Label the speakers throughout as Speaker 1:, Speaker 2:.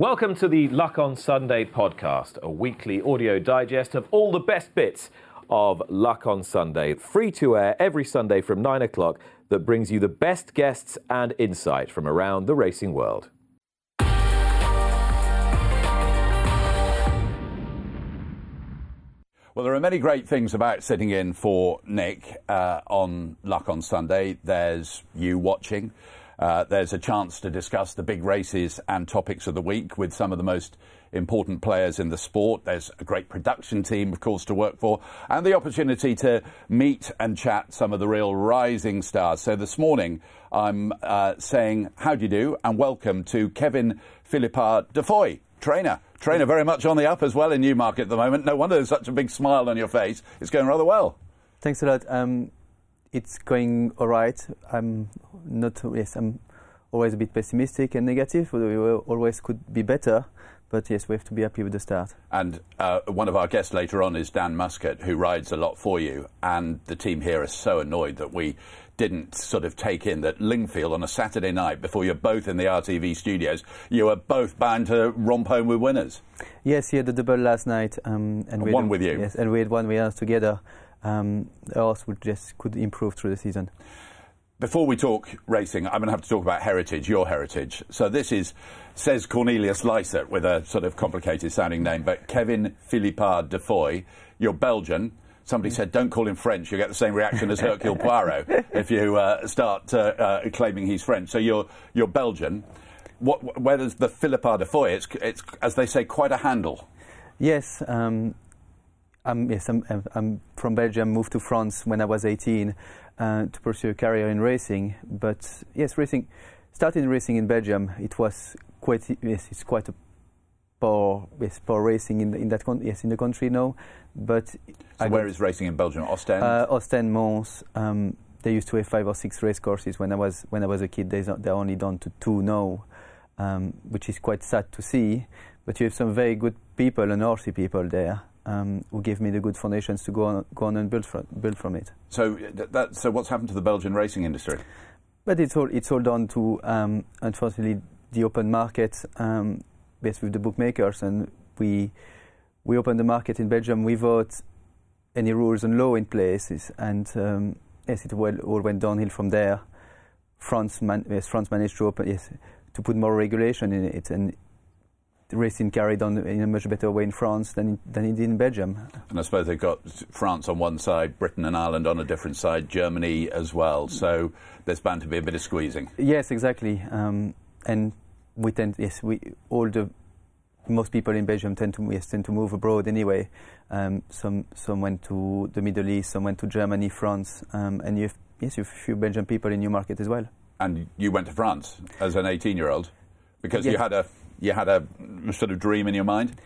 Speaker 1: Welcome to the Luck on Sunday podcast, a weekly audio digest of all the best bits of Luck on Sunday, free to air every Sunday from 9 o'clock, that brings you the best guests and insight from around the racing world.
Speaker 2: Well, there are many great things about sitting in for Nick uh, on Luck on Sunday. There's you watching. Uh, there's a chance to discuss the big races and topics of the week with some of the most important players in the sport. There's a great production team, of course, to work for, and the opportunity to meet and chat some of the real rising stars. So this morning, I'm uh, saying how do you do, and welcome to Kevin Philippart de Foy, trainer. Trainer very much on the up as well in Newmarket at the moment. No wonder there's such a big smile on your face. It's going rather well.
Speaker 3: Thanks a lot. Um, it's going all right. I'm not. Yes, I'm always a bit pessimistic and negative. We always could be better. But yes, we have to be happy with the start.
Speaker 2: And uh, one of our guests later on is Dan Muscutt, who rides a lot for you. And the team here are so annoyed that we didn't sort of take in that Lingfield on a Saturday night before you're both in the RTV studios, you were both bound to romp home with winners.
Speaker 3: Yes, he had the double last night,
Speaker 2: um, and, and one with you.
Speaker 3: Yes, and we had one with us together. Um, horse would just could improve through the season.
Speaker 2: Before we talk racing, I'm going to have to talk about heritage, your heritage. So this is, says Cornelius Lysaght with a sort of complicated sounding name, but Kevin Philippart de Foy, you're Belgian. Somebody said, don't call him French. You'll get the same reaction as Hercule Poirot if you uh, start uh, uh, claiming he's French. So you're, you're Belgian. What, where does the Philippart de Foy, it's, it's, as they say, quite a handle.
Speaker 3: Yes, um, I'm, yes, I'm, I'm, from Belgium, moved to France when I was 18 uh, to pursue a career in racing. But yes, racing, starting racing in Belgium, it was quite, yes, it's quite a poor, yes, poor racing in, in that, con- yes, in the country now. But
Speaker 2: so where is racing in Belgium? Ostend?
Speaker 3: Uh, Ostend, Mons. Um, they used to have five or six race courses when I was when I was a kid. They're, they're only down to two now, um, which is quite sad to see. But you have some very good people and horsey people there um, who gave me the good foundations to go on, go on and build from, build from it.
Speaker 2: So, that, so what's happened to the Belgian racing industry?
Speaker 3: But it's all it's all down to um, unfortunately the open market, um, based with the bookmakers, and we we opened the market in Belgium without any rules and law in places, and um, yes, it all, all went downhill from there. France, man, yes, France managed to open yes, to put more regulation in it, and racing carried on in a much better way in France than than it did in Belgium.
Speaker 2: And I suppose they've got France on one side, Britain and Ireland on a different side, Germany as well. So there's bound to be a bit of squeezing.
Speaker 3: Yes, exactly. Um, and we tend, yes, we all the most people in Belgium tend to yes, tend to move abroad anyway. Um, some some went to the Middle East, some went to Germany, France, um, and you have, yes, you have a few Belgian people in Newmarket as well.
Speaker 2: And you went to France as an 18-year-old because yes. you had a you had a sort of dream in your mind?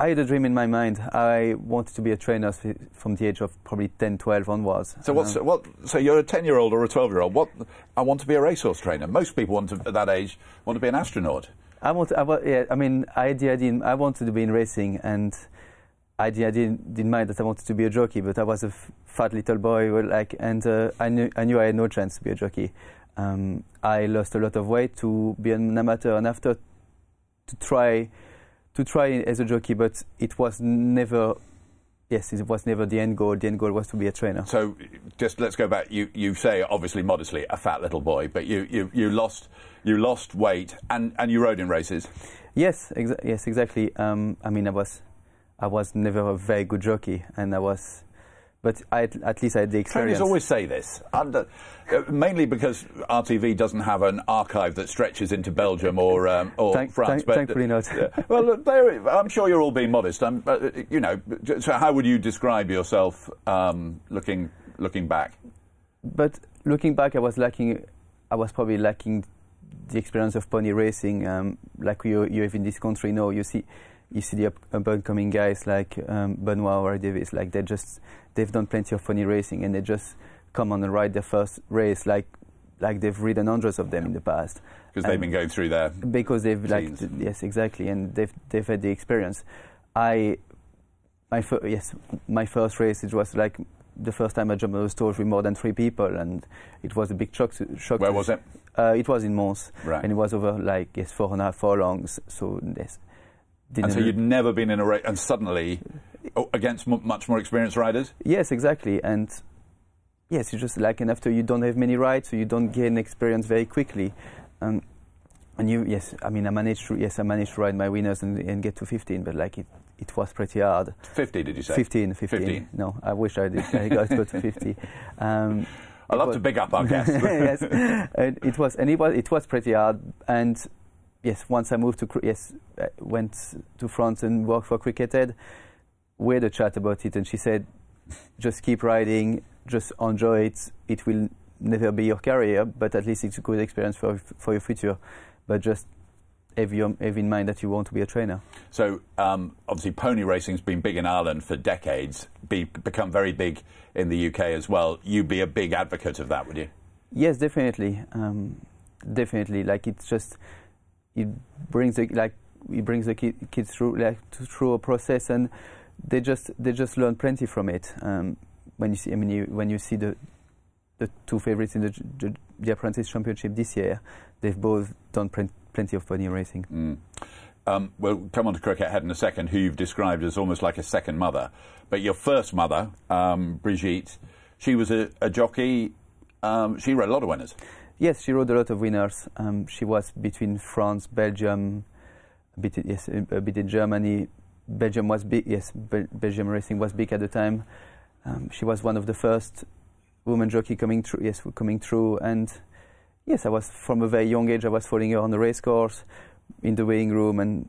Speaker 3: I had a dream in my mind. I wanted to be a trainer from the age of probably 10, 12 onwards.
Speaker 2: So what's um, what? So you're a 10 year old or a 12 year old. What? I want to be a racehorse trainer. Most people want to, at that age want to be an astronaut.
Speaker 3: I want. I, yeah. I mean, I did. I wanted to be in racing, and I did, I didn't, didn't mind that I wanted to be a jockey, but I was a fat little boy, like, and uh, I knew I knew I had no chance to be a jockey. Um, I lost a lot of weight to be an amateur, and after to try to try as a jockey, but it was never. Yes, it was never the end goal. The end goal was to be a trainer.
Speaker 2: So, just let's go back. You you say obviously modestly a fat little boy, but you you, you lost you lost weight and, and you rode in races.
Speaker 3: Yes, exa- yes, exactly. Um, I mean, I was I was never a very good jockey, and I was but I, at least I had the experience.
Speaker 2: Trainers always say this, under, uh, mainly because RTV doesn't have an archive that stretches into Belgium or um, or
Speaker 3: Thank,
Speaker 2: France.
Speaker 3: Th- but, thankfully not.
Speaker 2: well, I'm sure you're all being modest. Um, uh, you know, so how would you describe yourself um, looking looking back?
Speaker 3: But looking back, I was lacking. I was probably lacking the experience of pony racing. Um, like you, you have in this country now, you see, you see the up, up and coming guys like um, Benoit or Davies. Like they just, they've done plenty of funny racing, and they just come on and ride their first race like, like they've ridden hundreds of them in the past.
Speaker 2: Because they've been going through there
Speaker 3: because they've like
Speaker 2: Scenes.
Speaker 3: yes exactly and they've they've had the experience i my fir- yes my first race it was like the first time i jumped on the stage with more than three people and it was a big shock to, shock
Speaker 2: Where was it?
Speaker 3: uh, it was in mons
Speaker 2: Right.
Speaker 3: and it was over like yes four and a half furlongs so yes
Speaker 2: And
Speaker 3: didn't
Speaker 2: so you'd never been in a race, and suddenly, oh, against much more experienced riders?
Speaker 3: Yes, exactly. And yes, you just like, and after you don't have many rides, so you don't gain experience very quickly. Um, and you, yes, I mean, I managed to, yes, I managed to ride my winners and, and get to 15, but like it, it was pretty hard.
Speaker 2: 50, did you say?
Speaker 3: 15, 15.
Speaker 2: 15.
Speaker 3: No, I wish I did. I got to go to 50. Um,
Speaker 2: I love
Speaker 3: was-
Speaker 2: to big up our guests.
Speaker 3: yes, and it was, and it was, it was pretty hard. And yes, once I moved to, yes, uh, went to France and worked for Criquette Head, we had a chat about it, and she said, just keep riding, just enjoy it. It will never be your career, but at least it's a good experience for for your future. But just have, your, have in mind that you want to be a trainer.
Speaker 2: So um, obviously, pony racing's been big in Ireland for decades. Be, become very big in the UK as well. You'd be a big advocate of that, would you?
Speaker 3: Yes, definitely, um, definitely. Like it's just it brings the like it brings the ki- kids through like through a process, and they just they just learn plenty from it. Um, when you see, I mean, you, when you see the the two favorites in the, the, the Apprentice Championship this year, they've both done plen- plenty of pony racing.
Speaker 2: Mm. Um, we'll come on to Criquette Head in a second, who you've described as almost like a second mother. But your first mother, um, Brigitte, she was a, a jockey. Um, she rode a lot of winners.
Speaker 3: Yes, she rode a lot of winners. Um, she was between France, Belgium, a bit, yes, a bit in Germany. Belgium was big. Yes, Bel- Belgium racing was big at the time. Um, she was one of the first women jockey coming through. Yes, coming through, and yes, I was from a very young age. I was following her on the race course, in the weighing room, and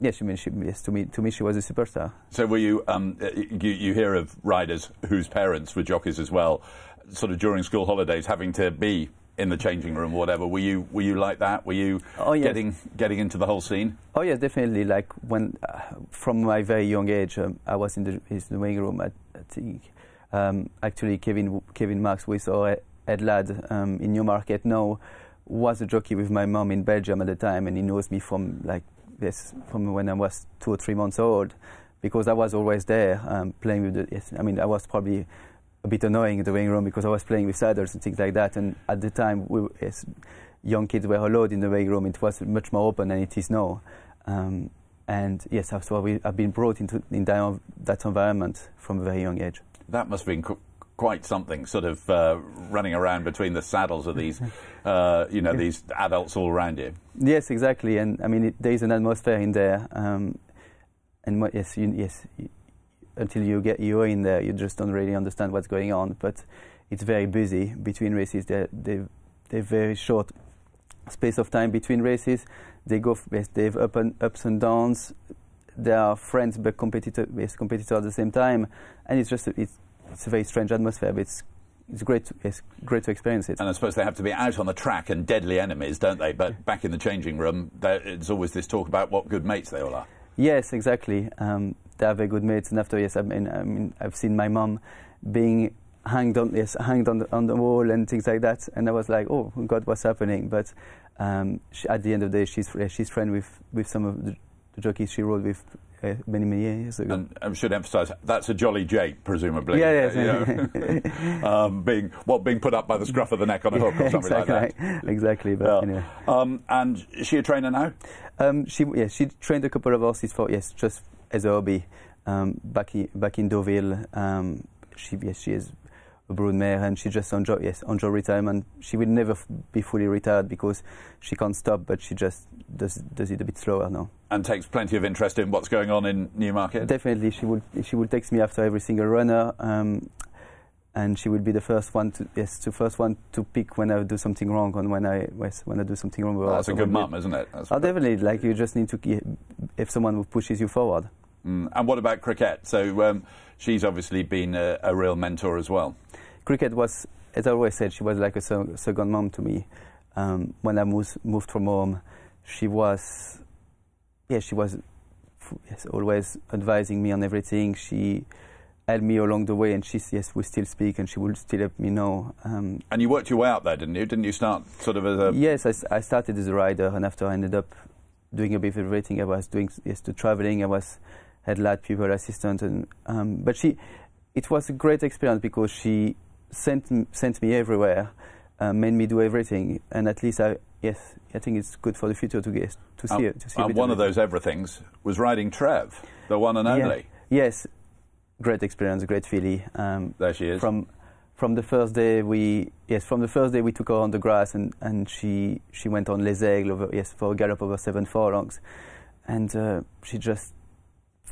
Speaker 3: yes, I mean, she, yes, to me, to me, she was a superstar.
Speaker 2: So were you, um, uh, you? You hear of riders whose parents were jockeys as well, sort of during school holidays, having to be in the changing room or whatever. Were you? Were you like that? Were you
Speaker 3: Oh, yes.
Speaker 2: getting getting into the whole scene?
Speaker 3: Oh yes, definitely. Like when, uh, from my very young age, um, I was in the, in the room. I, I think um, actually Kevin Kevin Marks, we saw Ed Ladd um, in Newmarket now, was a jockey with my mom in Belgium at the time, and he knows me from like this from when I was two or three months old, because I was always there um, playing with the. I mean I was probably a bit annoying in the weighing room because I was playing with saddles and things like that, and at the time we. Yes, young kids were allowed in the weighing room. It was much more open than it is now. Um, and yes, so we, I've been brought into in that, that environment from a very young age.
Speaker 2: That must have been qu- quite something, sort of uh, running around between the saddles of these, uh, you know, these adults all around you.
Speaker 3: Yes, exactly. And I mean, it, there is an atmosphere in there. Um, and yes, you, yes, until you get you're in there, you just don't really understand what's going on. But it's very busy between races. They're, they they're very short space of time between races. They go, they have up and, ups and downs. They are friends but competitor, competitor at the same time, and it's just a, it's, it's a very strange atmosphere. But it's it's great, to, it's great to experience it.
Speaker 2: And I suppose they have to be out on the track and deadly enemies, don't they? But back in the changing room, there's always this talk about what good mates they all are.
Speaker 3: Yes, exactly. Um, they have a good mates, and after yes, I mean, I mean, I've seen my mom being hanged on yes, hanged on the, on the wall and things like that, and I was like, oh God, what's happening? But um, she, at the end of the day, she's she's friend with with some of the, the jockeys she rode with uh, many many years ago.
Speaker 2: And I should emphasise that's a jolly Jake, presumably.
Speaker 3: Yeah, yes.
Speaker 2: you know. um, being what being put up by the scruff of the neck on a hook or something
Speaker 3: exactly,
Speaker 2: like that.
Speaker 3: exactly. But
Speaker 2: Yeah.
Speaker 3: anyway.
Speaker 2: Um, and is she a trainer now?
Speaker 3: Um, she yes, she trained a couple of horses for yes, just as a hobby. Um, back in back in Deauville, um, she yes, she is a broodmare and she just enjoy yes enjoy retirement. She will never f- be fully retired because she can't stop, but she just does does it a bit slower now.
Speaker 2: And takes plenty of interest in what's going on in Newmarket.
Speaker 3: Definitely, she would she would text me after every single runner. Um, and she will be the first one to yes, the first one to pick when I do something wrong and when I yes, when I do something wrong.
Speaker 2: Well, that's a good mum, isn't it? That's
Speaker 3: Oh, definitely. Like you just need to, if someone pushes you forward.
Speaker 2: Mm. And what about Criquette? So um, she's obviously been a, a, real mentor as well.
Speaker 3: Criquette was, as I always said, she was like a second mom to me. Um, when I moved, moved from home, she was, yeah, she was yes, always advising me on everything. She helped me along the way, and she yes, we still speak, and she will still help me know.
Speaker 2: Um, and you worked your way out there, didn't you? Didn't you start sort of as a
Speaker 3: yes? I, I started as a rider, and after I ended up doing a bit of everything. I was doing yes to traveling. I was had lad people assistant, and um, but she, it was a great experience because she sent sent me everywhere, uh, made me do everything, and at least I yes I think it's good for the future to get to see um, it. To see
Speaker 2: and one of those everythings was riding Treve, the one and only.
Speaker 3: Yeah. Yes, great experience, great filly.
Speaker 2: Um, there she is.
Speaker 3: From from the first day we yes from the first day we took her on the grass and, and she she went on Les Aigles over yes for a gallop over seven furlongs, and uh, she just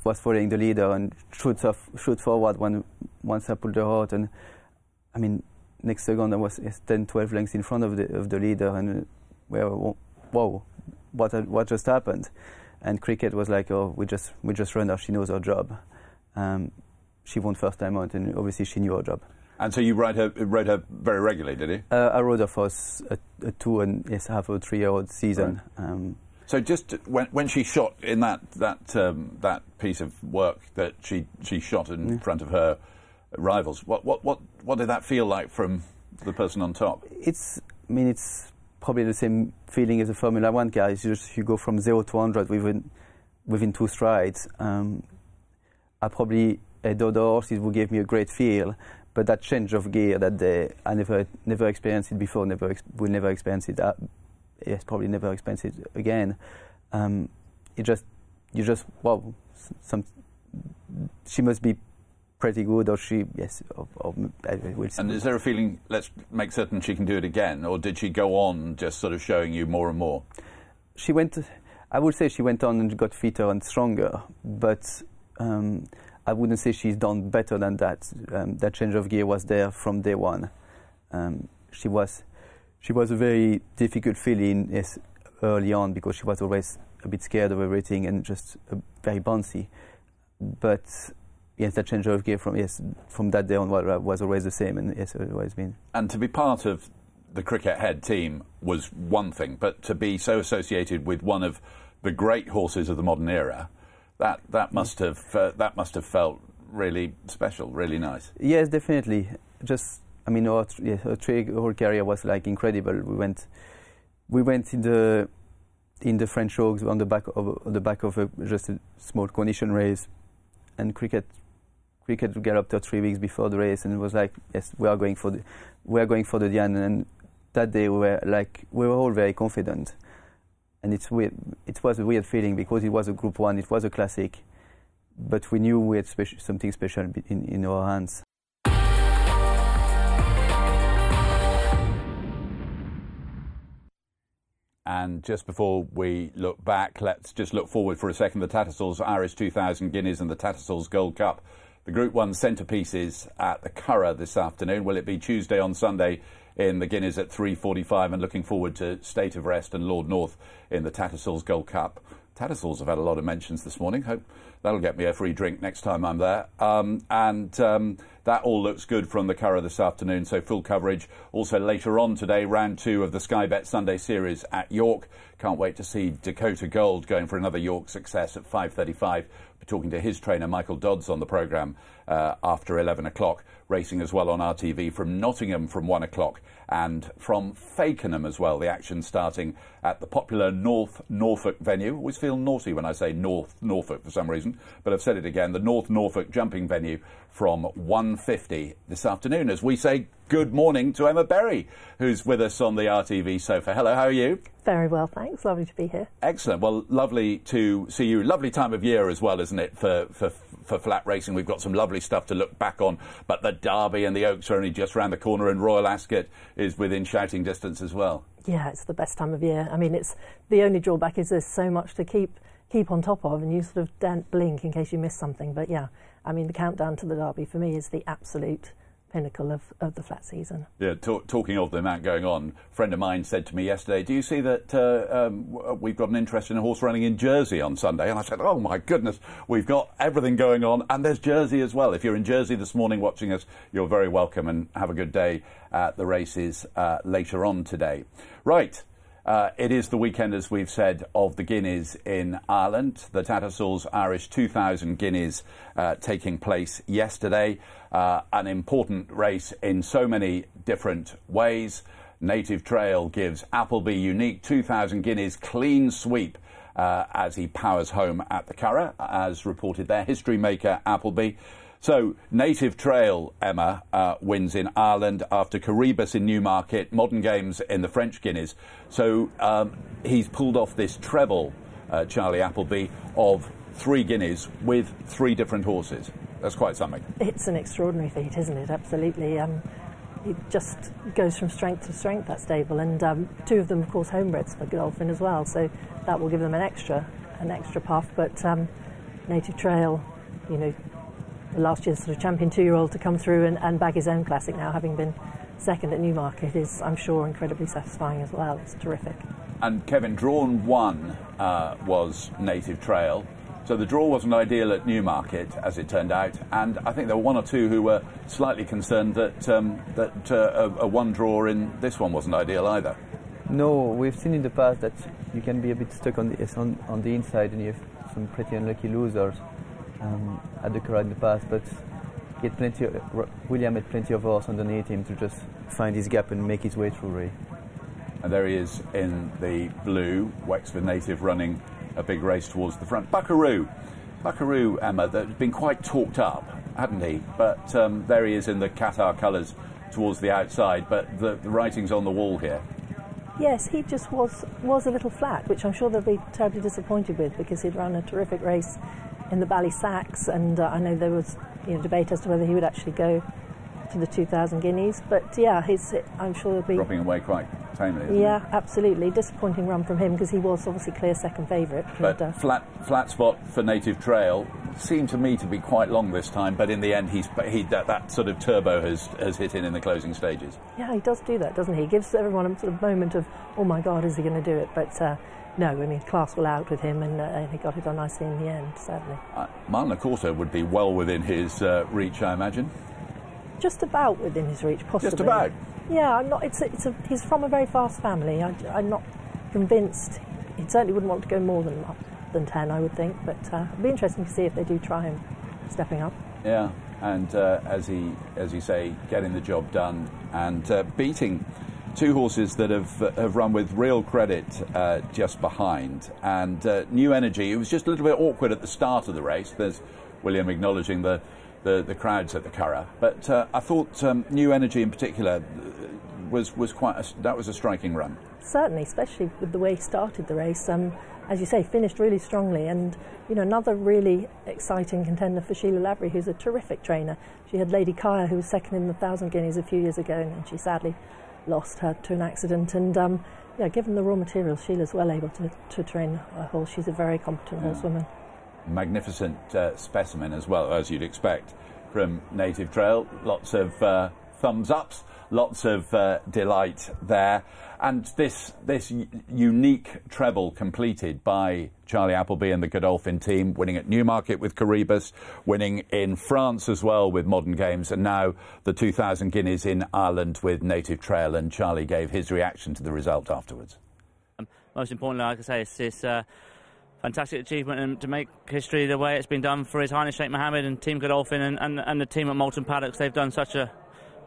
Speaker 3: was following the leader and shoot off shoot forward when once I pulled her out and I mean next second I was yes, 10 12 lengths in front of the of the leader and well whoa what what just happened and Criquette was like oh we just we just run her she knows her job um, she won first time out and obviously she knew her job.
Speaker 2: And so you rode her, rode her very regularly, did you?
Speaker 3: Uh, I rode her for a, a two and yes, half a three-year-old season.
Speaker 2: Right. Um, so just when, when she shot in that that um, that piece of work that she she shot in yeah. front of her rivals, what what what what did that feel like from the person on top?
Speaker 3: It's I mean it's probably the same feeling as a Formula One car. It's just you go from zero to hundred within within two strides. Um, I probably had other horses who gave me a great feel, but that change of gear that they, I never never experienced it before, never will never experience it. Uh, yes, probably never expensive again. Um, it just you just well, some she must be pretty good, or she yes, or, or
Speaker 2: will And is there a feeling? Let's make certain she can do it again, or did she go on just sort of showing you more and more?
Speaker 3: She went. I would say she went on and got fitter and stronger, but. Um, I wouldn't say she's done better than that. Um, that change of gear was there from day one. Um, she was she was a very difficult feeling yes, early on because she was always a bit scared of everything and just uh, very bouncy. But yes, that change of gear from yes from that day on was always the same and yes, it always been.
Speaker 2: And to be part of the Criquette Head team was one thing, but to be so associated with one of the great horses of the modern era that that must have uh, that must have felt really special, really nice.
Speaker 3: Yes, definitely. Just I mean, our, our whole career was like incredible. We went we went in the in the French Oaks on the back of on the back of a, just a small condition race, and Criquette Criquette up to three weeks before the race, and it was like, yes, we are going for the we are going for the Diane, and that day we were like we were all very confident and it's weird. It was a weird feeling because it was a Group One, it was a classic, but we knew we had speci- something special in, in our hands.
Speaker 2: And just before we look back, let's just look forward for a second. The Tattersalls Irish 2000 Guineas and the Tattersalls Gold Cup. The Group 1 centrepieces at the Curragh this afternoon. Will it be Tuesday on Sunday in the Guineas at 3.45 and looking forward to State of Rest and Lord North in the Tattersalls Gold Cup. Tattersalls have had a lot of mentions this morning. Hope that'll get me a free drink next time I'm there. Um, and um, that all looks good from the Curragh this afternoon, so full coverage. Also later on today, round two of the Sky Bet Sunday Series at York. Can't wait to see Dakota Gold going for another York success at 5.35. Be talking to his trainer, Michael Dods, on the programme uh, after 11 o'clock. Racing as well on RTV from Nottingham from 1 o'clock and from Fakenham as well. The action starting at the popular North Norfolk venue. Always feel naughty when I say North Norfolk for some reason, but I've said it again. The North Norfolk jumping venue from 1.50 this afternoon as we say good morning to Emma Berry, who's with us on the RTV sofa. Hello, how are you?
Speaker 4: Very well, thanks. Lovely to be here.
Speaker 2: Excellent. Well, lovely to see you. Lovely time of year as well, isn't it, for, for, for flat racing? We've got some lovely stuff to look back on, but the Derby and the Oaks are only just round the corner, and Royal Ascot is within shouting distance as well.
Speaker 4: Yeah, it's the best time of year. I mean, it's the only drawback is there's so much to keep keep on top of, and you sort of don't blink in case you miss something. But yeah, I mean, the countdown to the Derby for me is the absolute pinnacle of, of the flat season.
Speaker 2: Yeah, talk, talking of the amount going on, a friend of mine said to me yesterday, Do you see that uh, um, we've got an interest in a horse running in Jersey on Sunday? And I said, Oh my goodness, we've got everything going on, and there's Jersey as well. If you're in Jersey this morning watching us, you're very welcome and have a good day at the races uh, later on today. Right. Uh, it is the weekend, as we've said, of the Guineas in Ireland. The Tattersalls Irish 2000 Guineas uh, taking place yesterday. Uh, an important race in so many different ways. Native Trail gives Appleby unique 2000 Guineas clean sweep uh, as he powers home at the Curragh, as reported there. History maker Appleby. So, Native Trail, Emma, uh, wins in Ireland after Coroebus in Newmarket, Modern Games in the French Guineas. So, um, he's pulled off this treble, uh, Charlie Appleby, of three Guineas with three different horses. That's quite something.
Speaker 4: It's an extraordinary feat, isn't it? Absolutely. Um, it just goes from strength to strength, that stable. And um, two of them, of course, homebreds for Godolphin as well. So, that will give them an extra, an extra puff. But um, Native Trail, you know, last year's sort of champion two-year-old to come through and, and bag his own classic now, having been second at Newmarket, is I'm sure incredibly satisfying as well. It's terrific.
Speaker 2: And Kevin, drawn one uh, was Native Trail. So the draw wasn't ideal at Newmarket, as it turned out, and I think there were one or two who were slightly concerned that um, that uh, a, a one draw in this one wasn't ideal either.
Speaker 3: No, we've seen in the past that you can be a bit stuck on the on, on the inside, and you have some pretty unlucky losers um, at the Curragh in the past. But he had plenty. Of, William had plenty of horse underneath him to just find his gap and make his way through. Really.
Speaker 2: And there he is in the blue, Wexford native running a big race towards the front. Buckaroo. Buckaroo, Emma, that's been quite talked up, hadn't he? But um, there he is in the Qatar colours towards the outside, but the, the writing's on the wall here.
Speaker 4: Yes, he just was was a little flat, which I'm sure they'll be terribly disappointed with because he'd run a terrific race in the Ballysax, and uh, I know there was you know, debate as to whether he would actually go to the 2,000 guineas. But yeah, he's, I'm sure he'll be.
Speaker 2: Dropping away quite tamely. isn't
Speaker 4: Yeah, absolutely. Disappointing run from him because he was obviously clear second favourite.
Speaker 2: But
Speaker 4: and, uh,
Speaker 2: flat, flat spot for Native Trail seemed to me to be quite long this time, but in the end, he's, he, that, that sort of turbo has, has hit in in the closing stages.
Speaker 4: yeah, he does do that, doesn't he? He gives everyone a sort of moment of, oh my God, is he going to do it? But uh, no, I mean, class will out with him, and uh, he got it on nicely in the end, certainly.
Speaker 2: Uh, Marlon Corso would be well within his uh, reach, I imagine.
Speaker 4: Just about within his reach, possibly.
Speaker 2: Just about.
Speaker 4: Yeah, I'm not. It's a, it's a, he's from a very fast family. I, am not convinced. He certainly wouldn't want to go more than than ten, I would think. But uh, it'd be interesting to see if they do try him stepping up.
Speaker 2: Yeah, and uh, as he as you say, getting the job done and uh, beating two horses that have have run with real credit uh, just behind. And uh, New Energy, it was just a little bit awkward at the start of the race. There's William acknowledging the the, the crowds at the Curragh, but uh, I thought um, New Energy in particular was was quite a, that was a striking run.
Speaker 4: Certainly, especially with the way he started the race. Um, as you say, finished really strongly, and you know another really exciting contender for Sheila Lavery, who's a terrific trainer. She had Lady Kaya, who was second in the Thousand Guineas a few years ago, and she sadly lost her to an accident. And um, yeah, given the raw materials, Sheila's well able to, to train a horse. She's a very competent
Speaker 2: Yeah.
Speaker 4: horsewoman.
Speaker 2: magnificent uh, specimen as well as you'd expect from Native Trail. Lots of uh, thumbs ups, lots of uh, delight there, and this this unique treble completed by Charlie Appleby and the Godolphin team, winning at Newmarket with Coroebus, winning in France as well with Modern Games, and now the 2,000 guineas in Ireland with Native Trail. And Charlie gave his reaction to the result afterwards.
Speaker 5: most importantly, like I say, it's this uh, fantastic achievement and to make history the way it's been done for His Highness Sheikh Mohammed and Team Godolphin and, and, and the team at Moulton Paddocks. They've done such a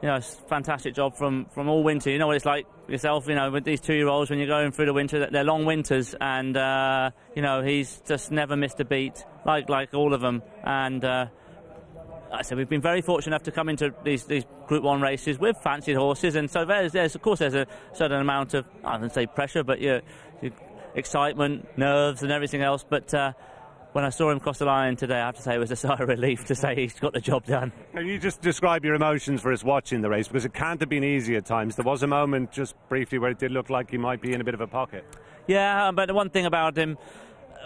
Speaker 5: you know, fantastic job from, from all winter. You know what it's like yourself, you know, with these two-year-olds when you're going through the winter, they're long winters, and uh, you know he's just never missed a beat, like like all of them. And uh, like I said we've been very fortunate enough to come into these, these Group One races with fancied horses, and so there's, there's of course there's a certain amount of I don't say pressure, but you, you excitement, nerves, and everything else. But uh, when I saw him cross the line today, I have to say it was a sigh of relief to say he's got the job done.
Speaker 6: Can you just describe your emotions for us watching the race? Because it can't have been easy at times. There was a moment just briefly where it did look like he might be in a bit of a pocket.
Speaker 5: Yeah, but the one thing about him,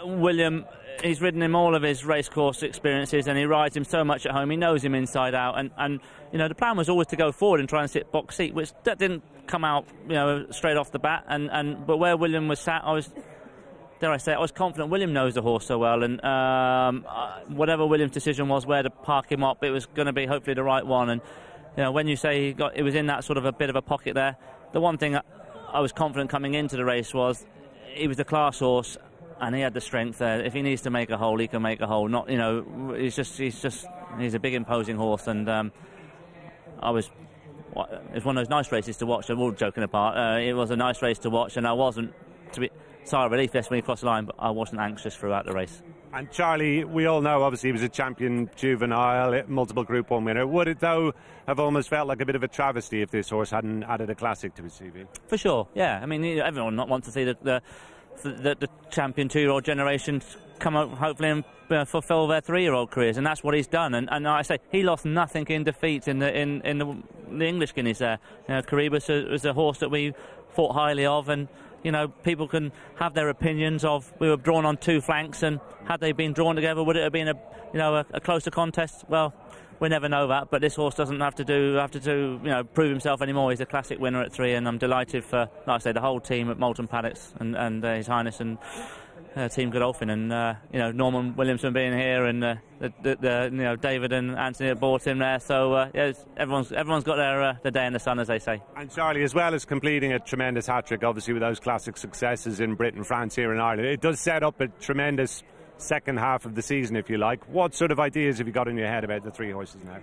Speaker 5: uh, William, he's ridden him all of his racecourse experiences and he rides him so much at home. He knows him inside out. And, and you know, the plan was always to go forward and try and sit box seat, which that didn't come out, you know, straight off the bat. And, and but where William was sat, I was, dare I say, I was confident William knows the horse so well, and um, uh, whatever William's decision was, where to park him up, it was going to be hopefully the right one. And you know, when you say he got, it was in that sort of a bit of a pocket there. The one thing I was confident coming into the race was he was the class horse and he had the strength there. If he needs to make a hole, he can make a hole. Not, you know, he's just, he's just, he's a big imposing horse, and um, I was. It was one of those nice races to watch. I'm all joking apart. Uh, it was a nice race to watch, and I wasn't to be sigh of relief yes when he crossed the line, but I wasn't anxious throughout the race.
Speaker 6: And Charlie, we all know obviously he was a champion juvenile, multiple Group One winner. Would it though have almost felt like a bit of a travesty if this horse hadn't added a classic to his CV?
Speaker 5: For sure, yeah. I mean, everyone not want to see the the, the, the champion two-year-old generation come up, hopefully, and uh, fulfil their three-year-old careers, and that's what he's done. And, and I say he lost nothing in defeat in the in, in the, the English Guineas. There, you know, Coroebus was a horse that we thought highly of, and you know, people can have their opinions of we were drawn on two flanks, and had they been drawn together, would it have been a you know a, a closer contest? Well, we never know that. But this horse doesn't have to do have to do you know prove himself anymore. He's a classic winner at three, and I'm delighted for like I say the whole team at Moulton Paddocks and and uh, His Highness and uh, Team Godolphin, and uh, you know Norman Williamson being here, and uh, the, the, the, you know David and Anthony that bought him there. So uh, yeah, everyone's everyone's got their uh, their day in the sun, as they say.
Speaker 6: And Charlie, as well as completing a tremendous hat trick, obviously with those classic successes in Britain, France, here in Ireland, it does set up a tremendous second half of the season, if you like. What sort of ideas have you got in your head about the three horses now?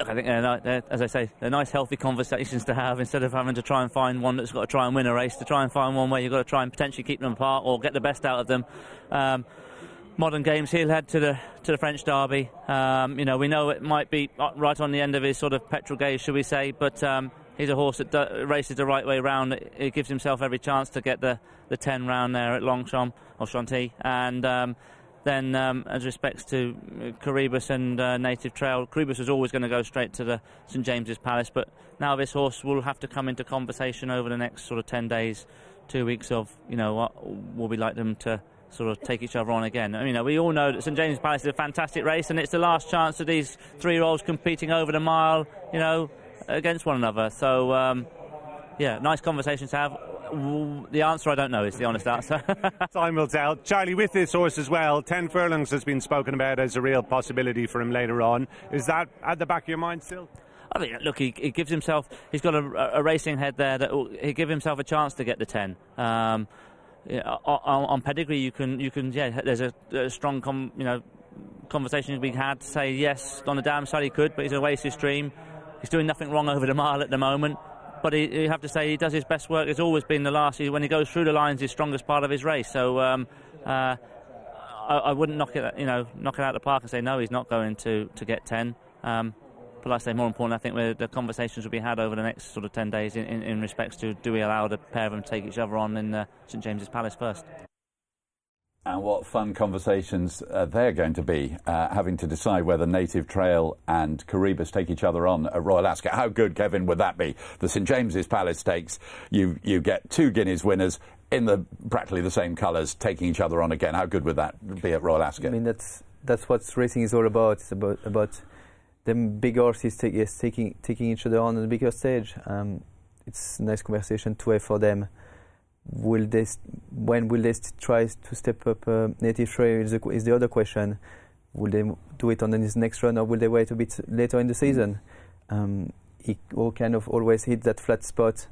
Speaker 5: I think, they're, as I say, they're nice, healthy conversations to have instead of having to try and find one that's got to try and win a race, to try and find one where you've got to try and potentially keep them apart or get the best out of them. Um, modern games, he'll head to the to the French Derby. Um, you know, we know it might be right on the end of his sort of petrol gauge, should we say, but um, he's a horse that races the right way round. He gives himself every chance to get the, the 10 round there at Longchamp or Chantilly. And um, then, um, as respects to Coroebus and uh, Native Trail, Coroebus was always going to go straight to the St James's Palace, but now this horse will have to come into conversation over the next sort of 10 days, two weeks of, you know, what will we like them to sort of take each other on again. You know, we all know that St James's Palace is a fantastic race, and it's the last chance of these three-year-olds competing over the mile, you know, against one another. So, um, yeah, nice conversation to have. The answer I don't know is the honest answer.
Speaker 6: Time will tell. Charlie, with this horse as well, 10 furlongs has been spoken about as a real possibility for him later on. Is that at the back of your mind still?
Speaker 5: I mean, look, he, he gives himself, he's got a, a, racing head there that will, he give himself a chance to get the 10. Um, yeah, on, on, pedigree, you can, you can, yeah, there's a, a strong, com, you know, conversation be had to say yes, on the dam side he could, but he's a his stream. He's doing nothing wrong over the mile at the moment but he, you have to say he does his best work. It's always been the last. When he goes through the lines, his strongest part of his race. So um, uh, I, I, wouldn't knock it, you know, knock it out of the park and say no, he's not going to to get ten. Um, but like I say, more important, I think the conversations will be had over the next sort of ten days in, in, in respects to do we allow the pair of them to take each other on in uh, St James's Palace first
Speaker 2: and what fun conversations uh, they're going to be, uh, having to decide whether Native Trail and Coroebus take each other on at Royal Ascot. How good, Kevin, would that be? The St James's Palace Stakes, you, you get two Guineas winners in the practically the same colours taking each other on again. How good would that be at Royal Ascot?
Speaker 3: I mean, that's, that's what racing is all about. It's about, about them big horses yes, taking, taking each other on on the bigger stage. Um, it's a nice conversation to have for them will they when will they try to step up uh, native is the, is the other question. Will they do it on this next run or will they wait a bit later in the season? Um, he all kind of always hit that flat spot.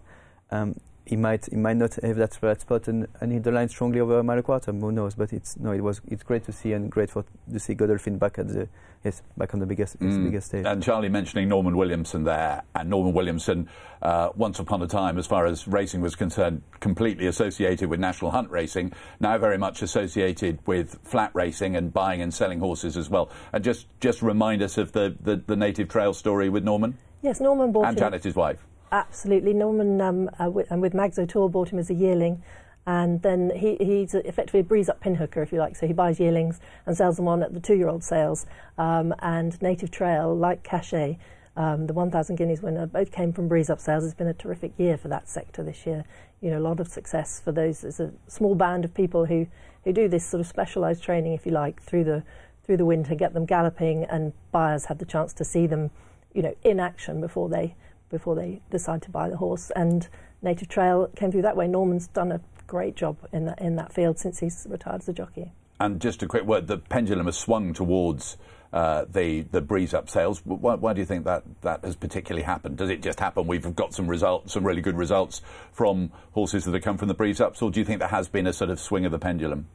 Speaker 3: Um, he might he might not have that flat spot and, and hit the line strongly over a mile quarter. Who knows? But it's no, it was it's great to see and great for to see Godolphin back at the yes back on the biggest mm. biggest stage.
Speaker 2: And Charlie mentioning Norman Williamson there, and Norman Williamson uh, once upon a time, as far as racing was concerned, completely associated with national hunt racing. Now very much associated with flat racing and buying and selling horses as well. And just just remind us of the the, the native trail story with Norman.
Speaker 4: Yes, Norman bought
Speaker 2: and Janet, his wife.
Speaker 4: Absolutely. Norman, um, uh, with, and with Mags O'Toole, bought him as a yearling. And then he, he's effectively a breeze up pinhooker, if you like. So he buys yearlings and sells them on at the two year old sales. Um, and Native Trail, like Cachet, um, the 1,000 guineas winner, both came from breeze up sales. It's been a terrific year for that sector this year. You know, a lot of success for those. There's a small band of people who, who do this sort of specialised training, if you like, through the, through the winter, get them galloping, and buyers have the chance to see them you know, in action before they before they decide to buy the horse. And Native Trail came through that way. Norman's done a great job in that in that field since he's retired as a jockey.
Speaker 2: And just a quick word: the pendulum has swung towards uh, the the breeze up sales. Why, why, do you think that that has particularly happened? Does it just happen? We've got some results, some really good results from horses that have come from the breeze ups, or do you think there has been a sort of swing of the pendulum?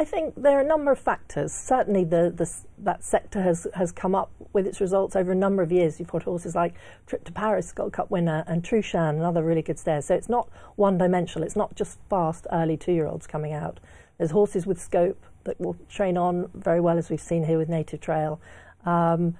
Speaker 4: I think there are a number of factors. Certainly, the, the, that sector has, has come up with its results over a number of years. You've got horses like Trip to Paris, Gold Cup winner, and Trueshan, another really good stare. So it's not one dimensional. It's not just fast, early two year olds coming out. There's horses with scope that will train on very well, as we've seen here with Native Trail. Um,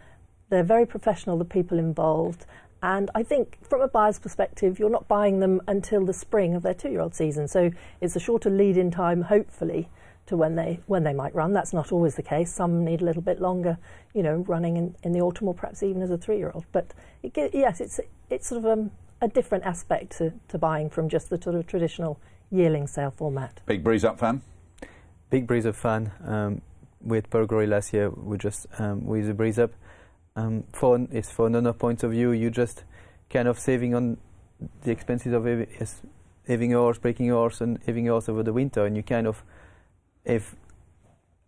Speaker 4: they're very professional, the people involved. And I think from a buyer's perspective, you're not buying them until the spring of their two year old season. So it's a shorter lead in time, hopefully to when they when they might run. That's not always the case. Some need a little bit longer, you know, running in, in the autumn or perhaps even as a three-year-old. But it, yes, it's it's sort of um, a different aspect to, to buying from just the sort of traditional yearling sale format.
Speaker 2: Big breeze up fan.
Speaker 3: Big breeze up fan. Um, with Pearl Glory last year, we just um, with the breeze up. Um, for it's for another point of view, you just kind of saving on the expenses of having a horse, breaking a horse, and having a horse over the winter, and you kind of have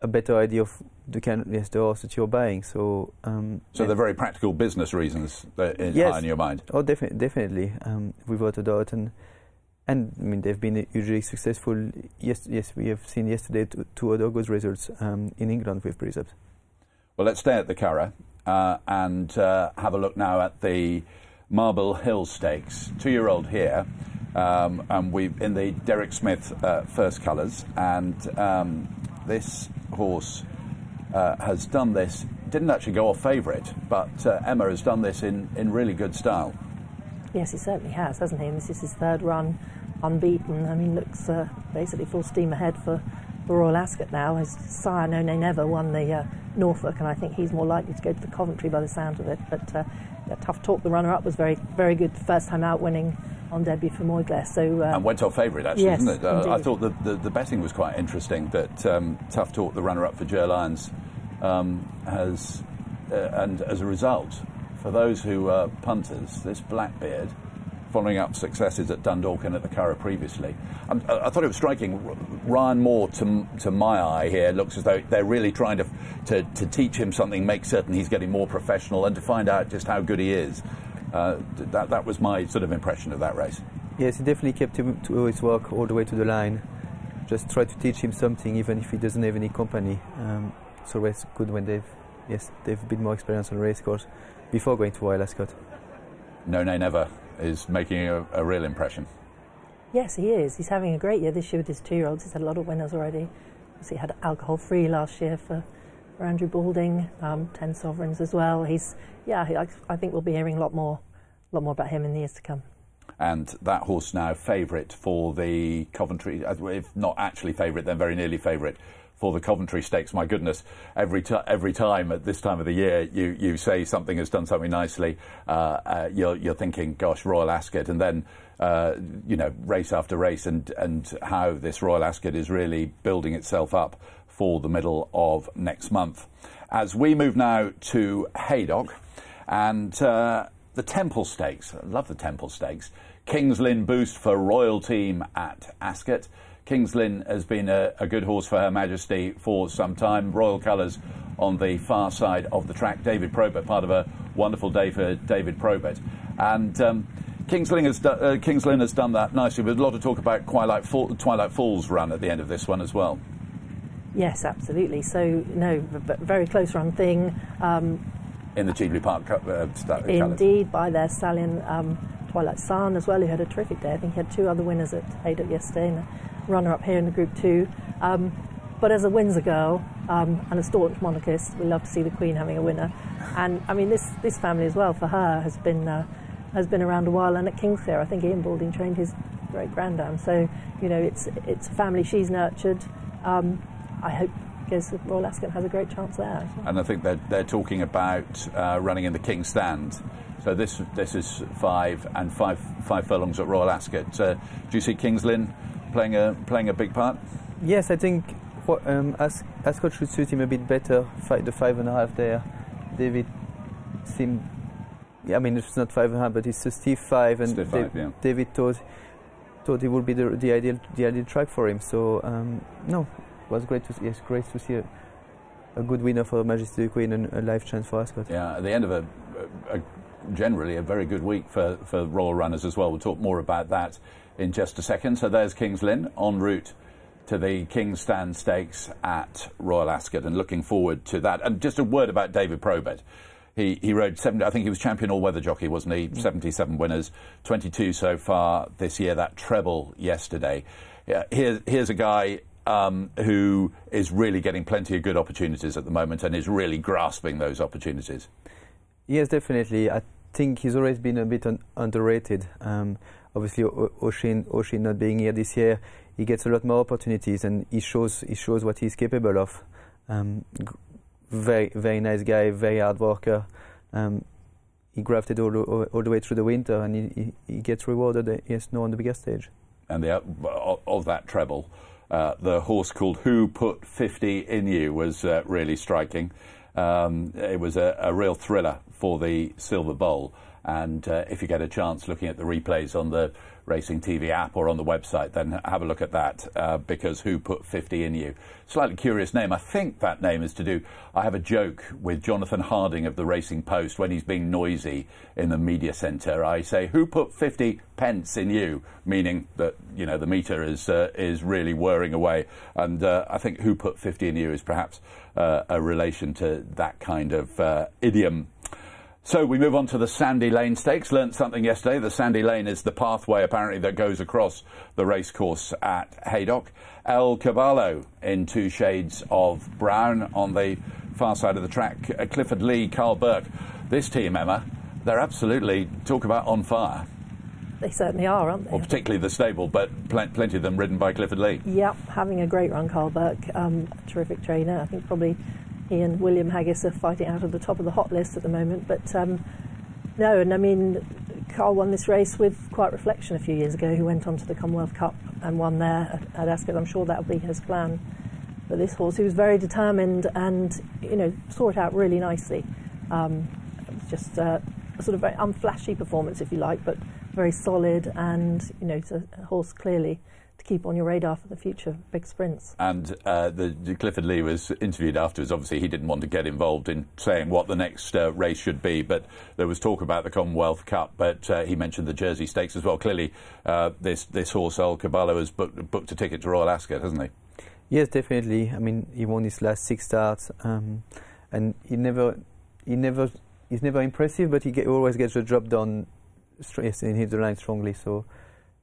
Speaker 3: a better idea of the kind of yes, the horse that you're buying. So, um,
Speaker 2: so they're very practical business reasons that is
Speaker 3: yes.
Speaker 2: in your mind.
Speaker 3: Oh, defi- definitely, um, without a doubt, and and I mean they've been hugely successful. Yes, yes, we have seen yesterday two, two other good results um, in England with ups.
Speaker 2: Well, let's stay at the Curragh uh, and uh, have a look now at the Marble Hill Stakes. Two-year-old here. Um, and we in the Derrick Smith uh, first colours, and um, this horse uh, has done this. Didn't actually go off favourite, but uh, Emma has done this in, in really good style.
Speaker 4: Yes, he certainly has, hasn't he? And this is his third run, unbeaten. I mean, looks uh, basically full steam ahead for the Royal Ascot now. His sire, No Nay Never, won the uh, Norfolk, and I think he's more likely to go to the Coventry by the sound of it. But uh, Tough Talk, the runner-up, was very, very good first time out, winning on debut for Moygles. So uh,
Speaker 2: and went off favourite actually,
Speaker 4: yes,
Speaker 2: didn't it?
Speaker 4: Uh,
Speaker 2: I thought the, the, the, betting was quite interesting. That um, Tough Talk, the runner-up for Ger Lyons, um, has uh, and as a result, for those who are punters, this Blackbeard. Following up successes at Dundalk and at the Curragh previously, um, I, I thought it was striking. Ryan Moore, to, to my eye here, looks as though they're really trying to, to, to teach him something, make certain he's getting more professional, and to find out just how good he is. Uh, that, that was my sort of impression of that race.
Speaker 3: Yes, he definitely kept him to his work all the way to the line. Just try to teach him something, even if he doesn't have any company. Um, it's always good when they've yes they've a bit more experience on the race course before going to Royal Ascot.
Speaker 2: No no, Never is making a, a, real impression.
Speaker 4: Yes, he is. He's having a great year this year with his two-year-olds. He's had a lot of winners already. He had alcohol-free last year for for Andrew Balding, um, ten sovereigns as well. He's yeah, he, I, I, think we'll be hearing a lot more, a lot more about him in the years to come.
Speaker 2: And that horse now favourite for the Coventry, if not actually favourite, then very nearly favourite for the Coventry Stakes. My goodness, every t- every time at this time of the year, you, you say something has done something nicely, uh, uh, you're, you're thinking, gosh, Royal Ascot, and then uh, you know race after race, and and how this Royal Ascot is really building itself up for the middle of next month. As we move now to Haydock and uh, the Temple Stakes. I love the Temple Stakes. King's Lynn boost for Royal Team at Ascot. King's Lynn has been a, a, good horse for Her Majesty for some time. Royal colours on the far side of the track. David Probert, part of a wonderful day for David Probert. And um, King's Lynn, has do, uh, King's Lynn has done that nicely. With a lot of talk about Twilight, Fall, Twilight Falls run at the end of this one as well.
Speaker 4: Yes, absolutely. So, no, very close run thing. Um,
Speaker 2: in the Cheveley Park Cup. Uh,
Speaker 4: indeed, by their stallion um, Twilight Son as well, who had a terrific day. I think he had two other winners at Haydock yesterday and a runner up here in the Group 2. Um, but as a Windsor girl um, and a staunch monarchist, we love to see the Queen having a winner. And I mean, this, this family as well, for her, has been, uh, has been around a while. And at Kingsclere, I think Ian Balding trained his great granddam. So, you know, it's, it's a family she's nurtured. Um, I hope because Royal Ascot has a great chance there.
Speaker 2: And I think they're, they're talking about uh, running in the King's Stand. So this this is five and five five furlongs at Royal Ascot. Uh, do you see King's Lynn playing a playing a big part?
Speaker 3: Yes, I think um, As- Ascot should suit him a bit better. Fight the five and a half there. David seemed yeah, I mean it's not five and a half, but it's a stiff five, and
Speaker 2: Stiff five, yeah.
Speaker 3: David thought thought it would be the, the ideal the ideal track for him. So um, no, it was great to see, yes, great to see a, a good winner for Majesty the Queen and a life chance for Ascot.
Speaker 2: Yeah, at the end of a, a, a generally a very good week for, for Royal Runners as well. We'll talk more about that in just a second. So there's Kings Lynn en route to the King's Stand Stakes at Royal Ascot and looking forward to that. And just a word about David Probert. He, he rode 70, I think he was champion all weather jockey, wasn't he? 77 winners, 22 so far this year, that treble yesterday. Yeah, here, here's a guy um, who is really getting plenty of good opportunities at the moment and is really grasping those opportunities.
Speaker 3: Yes, definitely. I think he's always been a bit un- underrated. Um, obviously, o- Oisin, Oisin not being here this year, he gets a lot more opportunities and he shows he shows what he's capable of. Um, very very nice guy, very hard worker. Um, he grafted all, the- all the way through the winter and he, he, gets rewarded. uh, Yes, no, on the bigger stage.
Speaker 2: and the of- of that treble, uh, the horse called Who Put 50 in You was uh, really striking. Um, it was a, a real thriller for the Silver Bowl. And uh, if you get a chance looking at the replays on the Racing TV app or on the website, then have a look at that uh, because Who Put 50 in You? Slightly curious name. I think that name is to do. I have a joke with Jonathan Harding of the Racing Post when he's being noisy in the media centre. I say, Who put 50 pence in you? Meaning that, you know, the meter is, uh, is really whirring away. And uh, I think Who put 50 in you is perhaps uh, a relation to that kind of uh, idiom. So we move on to the Sandy Lane Stakes. Learnt something yesterday. The Sandy Lane is the pathway apparently that goes across the racecourse at Haydock. El Caballo in two shades of brown on the far side of the track. Uh, Clifford Lee, Karl Burke. This team, Emma, they're absolutely talk about on fire.
Speaker 4: They certainly are, aren't they?
Speaker 2: Or particularly the stable, but pl- plenty of them ridden by Clifford Lee.
Speaker 4: Yep, having a great run, Karl Burke, um, terrific trainer. I think probably he and William Haggas are fighting out at the top of the hot list at the moment. But um, no, and I mean, Karl won this race with Quiet Reflection a few years ago, who went on to the Commonwealth Cup and won there at, at Ascot. I'm sure that will be his plan. But this horse, he was very determined and, you know, saw it out really nicely. Um, it was just uh, a sort of very unflashy performance, if you like, but very solid and, you know, it's a, a horse clearly keep on your radar for the future big sprints.
Speaker 2: And uh, the, the Clifford Lee was interviewed afterwards. Obviously, he didn't want to get involved in saying what the next uh, race should be, but there was talk about the Commonwealth Cup. But uh, he mentioned the Jersey Stakes as well. Clearly, uh, this this horse El Caballo has booked, booked a ticket to Royal Ascot, hasn't he?
Speaker 3: Yes, definitely. I mean, he won his last six starts, um, and he never, he never, he's never impressive, but he get, always gets the job done. Str- yes, and hits the line strongly. So,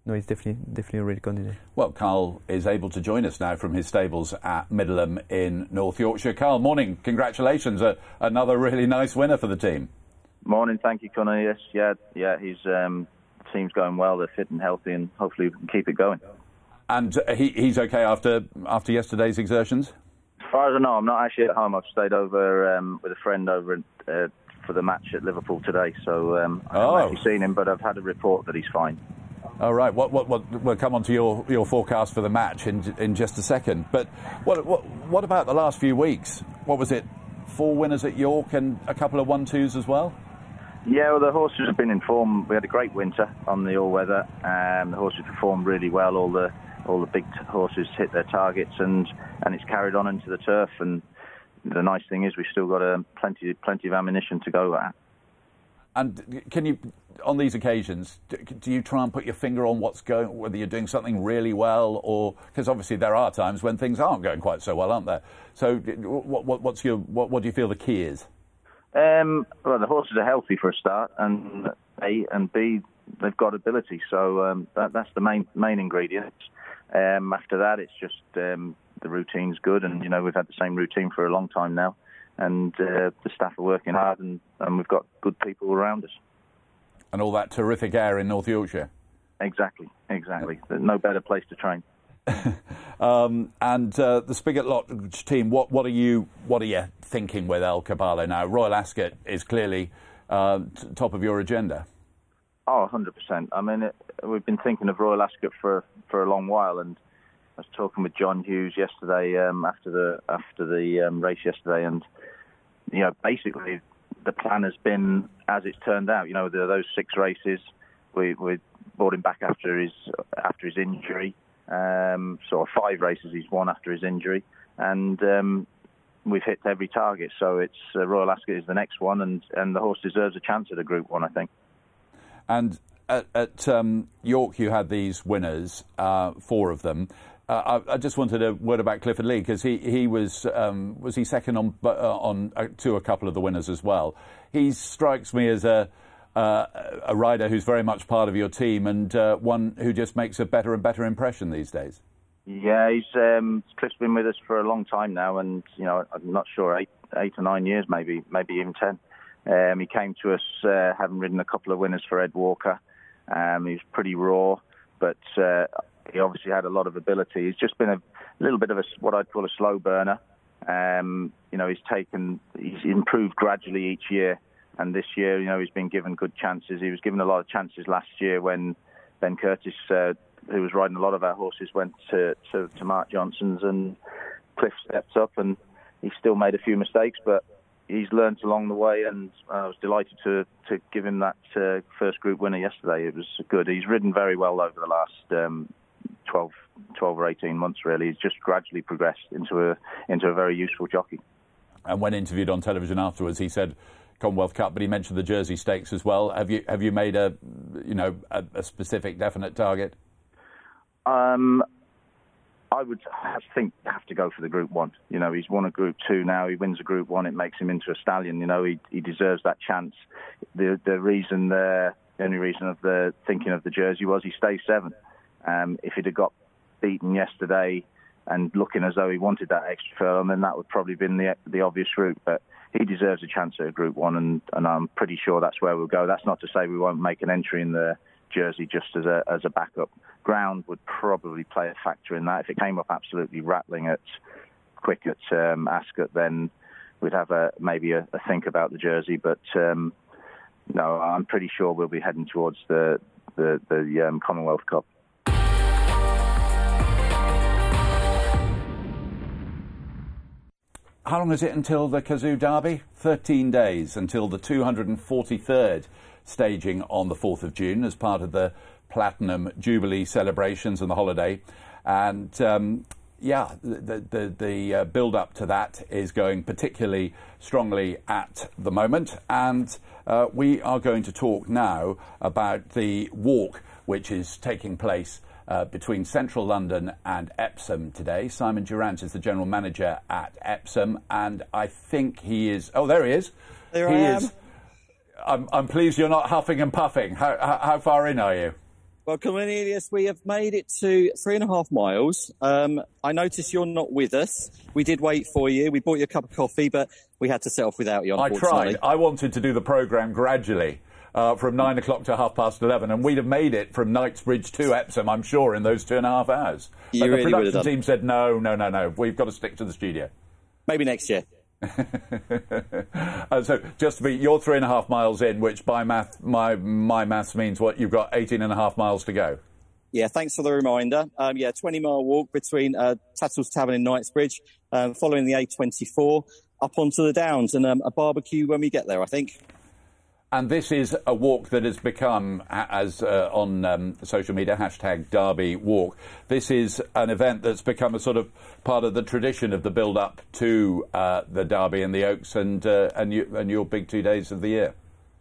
Speaker 3: no, he's definitely, definitely a real candidate.
Speaker 2: Well, Karl is able to join us now from his stables at Middleham in North Yorkshire. Karl, morning. Congratulations. Uh, another really nice winner for the team.
Speaker 7: Morning, thank you, Connor. Yes, yeah, yeah. His um, team's going well. They're fit and healthy, and hopefully we can keep it going.
Speaker 2: And uh, he, he's okay after after yesterday's exertions.
Speaker 7: As far as I know, I'm not actually at home. I've stayed over um, with a friend over uh, for the match at Liverpool today, so um, I haven't
Speaker 2: Oh.
Speaker 7: actually seen him, but I've had a report that he's fine.
Speaker 2: All right. What, what, what, we'll come on to your, your forecast for the match in, in just a second. But what, what, what about the last few weeks? What was it? Four winners at York and a couple of one twos as well.
Speaker 7: Yeah, well, the horses have been in form. We had a great winter on the all-weather. Um, the horses performed really well. All the all the big horses hit their targets, and and it's carried on into the turf. And the nice thing is we've still got um, plenty plenty of ammunition to go at.
Speaker 2: And can you, on these occasions, do, you try and put your finger on what's going, whether you're doing something really well, or because obviously there are times when things aren't going quite so well, aren't there? So, what, what, what's your, what, what do you feel the key is?
Speaker 7: Um, well, the horses are healthy for a start, and A and B, they've got ability. So um, that, that's the main main ingredients. Um, after that, it's just um, the routine's good, and you know we've had the same routine for a long time now, and uh, the staff are working hard, and, and we've got good people around us.
Speaker 2: And all that terrific air in North Yorkshire.
Speaker 7: Exactly, exactly. There's no better place to train.
Speaker 2: Um, and uh, the Spigot Lodge team, what, what are you what are you thinking with El Caballo now? Royal Ascot is clearly uh, t- top of your agenda.
Speaker 7: Oh, 100%. I mean, it, we've been thinking of Royal Ascot for for a long while, and I was talking with John Hughes yesterday um, after the after the um, race yesterday, and you know, basically the plan has been as it's turned out. You know, the, those six races, we, we brought him back after his after his injury. Um, so five races he's won after his injury, and um, we've hit every target. So it's uh, Royal Ascot is the next one, and, and the horse deserves a chance at a Group One, I think.
Speaker 2: And at, at um, York, you had these winners, uh, four of them. Uh, I, I, just wanted a word about Clifford Lee because he, he was um, was he second on uh, on uh, to a couple of the winners as well. He strikes me as a uh, a rider who's very much part of your team and uh, one who just makes a better and better impression these days.
Speaker 7: Yeah, he's um, Cliff's been with us for a long time now, and you know I'm not sure eight eight or nine years, maybe maybe even ten. Um, he came to us uh, having ridden a couple of winners for Ed Walker. Um, he was pretty raw, but he obviously had a lot of ability. He's just been a little bit of a what I'd call a slow burner. Um, you know, he's taken, he's improved gradually each year, and this year, you know, he's been given good chances. He was given a lot of chances last year when Ben Curtis, uh, who was riding a lot of our horses, went to, to, to Mark Johnson's, and Cliff stepped up, and he still made a few mistakes, but he's learnt along the way, and I was delighted to to give him that uh, first group winner yesterday. It was good. He's ridden very well over the last um, 12, 12 or 18 months, really. He's just gradually progressed into a, into a very useful jockey.
Speaker 2: And when interviewed on television afterwards, he said Commonwealth Cup, but he mentioned the Jersey Stakes as well. Have you, have you made a, you know, a, a specific, definite target?
Speaker 7: Um, I would I think have to go for the Group One. You know, he's won a Group Two now. He wins a Group One. It makes him into a stallion. You know, he he deserves that chance. The the reason the only reason of the thinking of the jersey was he stays seven. Um, if he'd have got beaten yesterday and looking as though he wanted that extra furlong, then that would probably have been the the obvious route. But he deserves a chance at a Group One, and, and I'm pretty sure that's where we'll go. That's not to say we won't make an entry in the jersey just as a as a backup. Ground would probably play a factor in that. If it came up absolutely rattling at quick at um, Ascot, then we'd have a maybe a, a think about the jersey. But um, no, I'm pretty sure we'll be heading towards the the, the um, Commonwealth Cup.
Speaker 2: How long is it until the Cazoo Derby? 13 days until the 243rd staging on the 4th of June as part of the Platinum Jubilee celebrations and the holiday. And um, yeah, the, the, the uh, build up to that is going particularly strongly at the moment. And uh, we are going to talk now about the walk which is taking place uh, between central London and Epsom today. Simon Durrant is the general manager at Epsom, and I think he is. Oh, there he is.
Speaker 8: There
Speaker 2: he
Speaker 8: I am.
Speaker 2: is. I'm, I'm pleased you're not huffing and puffing. How, how, how far in are you?
Speaker 8: Well, Cornelius, we have made it to three and a half miles. Um, I notice you're not with us. We did wait for you. We bought you a cup of coffee, but we had to set off without you.
Speaker 2: I tried. I wanted to do the programme gradually. Uh, from nine o'clock to half past eleven, and we'd have made it from Knightsbridge to Epsom, I'm sure, in those two and a half hours.
Speaker 8: You
Speaker 2: but the
Speaker 8: really have
Speaker 2: production team said, no, no, no, no, we've got to stick to the studio.
Speaker 8: Maybe next year.
Speaker 2: Uh, so just to be, you're three and a half miles in, which by math, my my maths means what? You've got 18 and a half miles to go.
Speaker 8: Yeah, thanks for the reminder. Um, yeah, 20 mile walk between uh, Tattersalls Tavern in Knightsbridge, um, following the A24 up onto the Downs, and um, a barbecue when we get there, I think.
Speaker 2: And this is a walk that has become, as uh, on um, social media, hashtag Derby Walk. This is an event that's become a sort of part of the tradition of the build-up to uh, the Derby and the Oaks and uh, and, you, and your big two days of the year.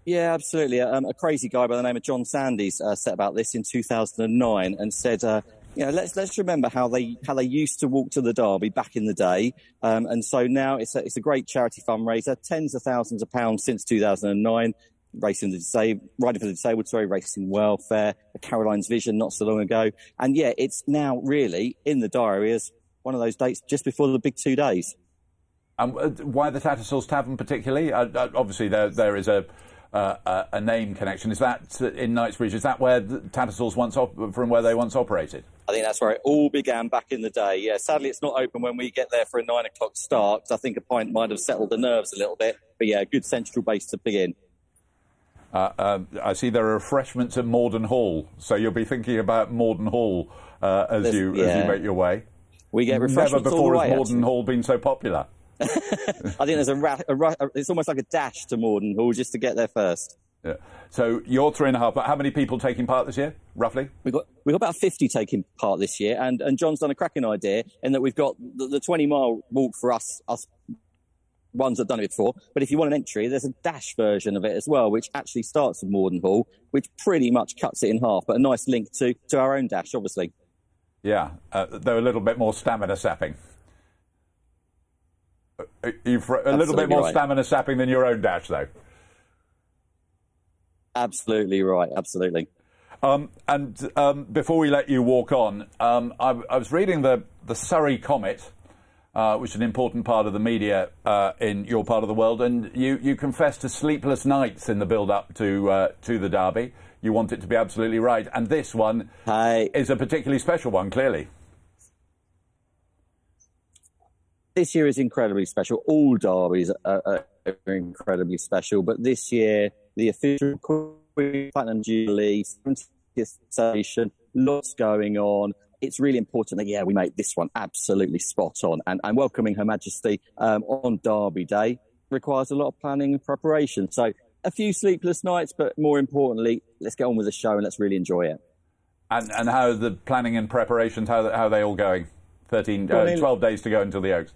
Speaker 8: Yeah, absolutely. Um, a crazy guy by the name of John Sandys uh, set about this in 2009 and said, uh, you know, let's let's remember how they how they used to walk to the Derby back in the day, um, and so now it's a, it's a great charity fundraiser, tens of thousands of pounds since 2009. Racing the disabled, riding for the disabled, sorry, racing welfare, Caroline's Vision not so long ago, and yeah, it's now really in the diary as one of those dates just before the big two days.
Speaker 2: Um, uh, why the Tattersalls Tavern particularly? Uh, uh, obviously, there there is a, uh, a a name connection. Is that uh, in Knightsbridge? Is that where the Tattersalls once op- from where they once operated?
Speaker 8: I think that's where it all began back in the day. Yeah, sadly, it's not open when we get there for a nine o'clock start. I think a pint might have settled the nerves a little bit. But yeah, good central base to begin.
Speaker 2: Uh, um, I see there are refreshments at Morden Hall, so you'll be thinking about Morden Hall uh, as
Speaker 8: There's-
Speaker 2: you as you make your way.
Speaker 8: We get
Speaker 2: Never
Speaker 8: refreshments all
Speaker 2: before
Speaker 8: the
Speaker 2: has. Morden
Speaker 8: actually.
Speaker 2: Hall been so popular.
Speaker 8: I think there's a, ra- a, ra- it's almost like a dash to Morden Hall just to get there first.
Speaker 2: Yeah. So you're three and a half. But how many people taking part this year, roughly?
Speaker 8: We've got we've got about 50 taking part this year, and, and John's done a cracking idea in that we've got the, the 20 mile walk for us us ones that have done it before. But if you want an entry, there's a dash version of it as well, which actually starts at Mordenhall, which pretty much cuts it in half. But a nice link to to our own dash, obviously.
Speaker 2: Yeah, uh, they're a little bit more stamina sapping. Uh, You've a little
Speaker 8: Absolutely
Speaker 2: bit more
Speaker 8: right.
Speaker 2: stamina sapping than your own dash, though.
Speaker 8: Absolutely right. Absolutely.
Speaker 2: Um, and um, before we let you walk on, um, I, I was reading the, the Surrey Comet, uh, which is an important part of the media uh, in your part of the world, and you, you confessed to sleepless nights in the build up to, uh, to the Derby. You want it to be absolutely right. And this one
Speaker 8: Hey.
Speaker 2: is a particularly special one, clearly.
Speaker 8: this year is incredibly special. All derbies are, are, are incredibly special, but this year the official Platinum Jubilee, 70th station, lots going on. It's really important that yeah we make this one absolutely spot on, and, and welcoming Her Majesty um, on Derby Day requires a lot of planning and preparation. So a few sleepless nights, but more importantly, let's get on with the show and let's really enjoy it.
Speaker 2: And, and how the planning and preparations, how, how are they all going? 13, uh, 12 days to go until the Oaks.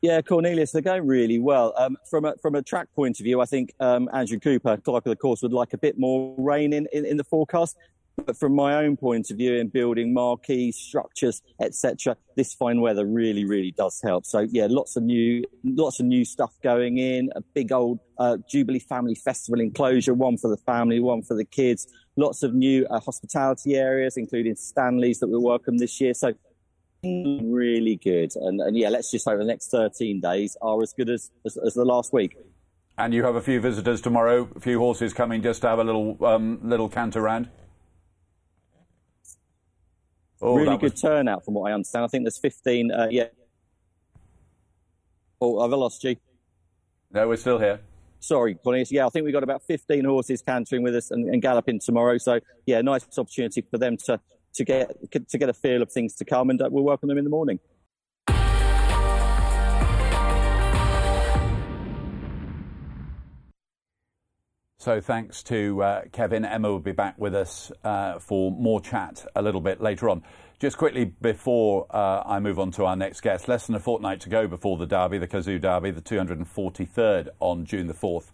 Speaker 8: Yeah, Cornelius, they're going really well. Um, from a from a track point of view, I think um, Andrew Cooper, clerk of the course, would like a bit more rain in, in, in the forecast. But from my own point of view, in building marquees, structures, etc., this fine weather really, really does help. So yeah, lots of new, lots of new stuff going in. A big old uh, Jubilee Family Festival enclosure, one for the family, one for the kids. Lots of new uh, hospitality areas, including Stanley's that we welcome this year. So really good. And, and yeah, let's just hope the next 13 days are as good as, as, as the last week.
Speaker 2: And you have a few visitors tomorrow, a few horses coming just to have a little um, little canter around. Oh,
Speaker 8: really good
Speaker 2: was-
Speaker 8: turnout from what I understand. I think there's 15. Uh, yeah. Oh, I've lost you.
Speaker 2: No, we're still here.
Speaker 8: Sorry, Cornelius. Yeah, I think we've got about 15 horses cantering with us and, and galloping tomorrow. So yeah, nice opportunity for them to, to get to get a feel of things to come, and uh, we'll welcome them in the morning.
Speaker 2: So thanks to uh, Kevin. Emma will be back with us uh, for more chat a little bit later on. Just quickly before uh, I move on to our next guest, less than a fortnight to go before the Derby, the Cazoo Derby, the 243rd on June the 4th.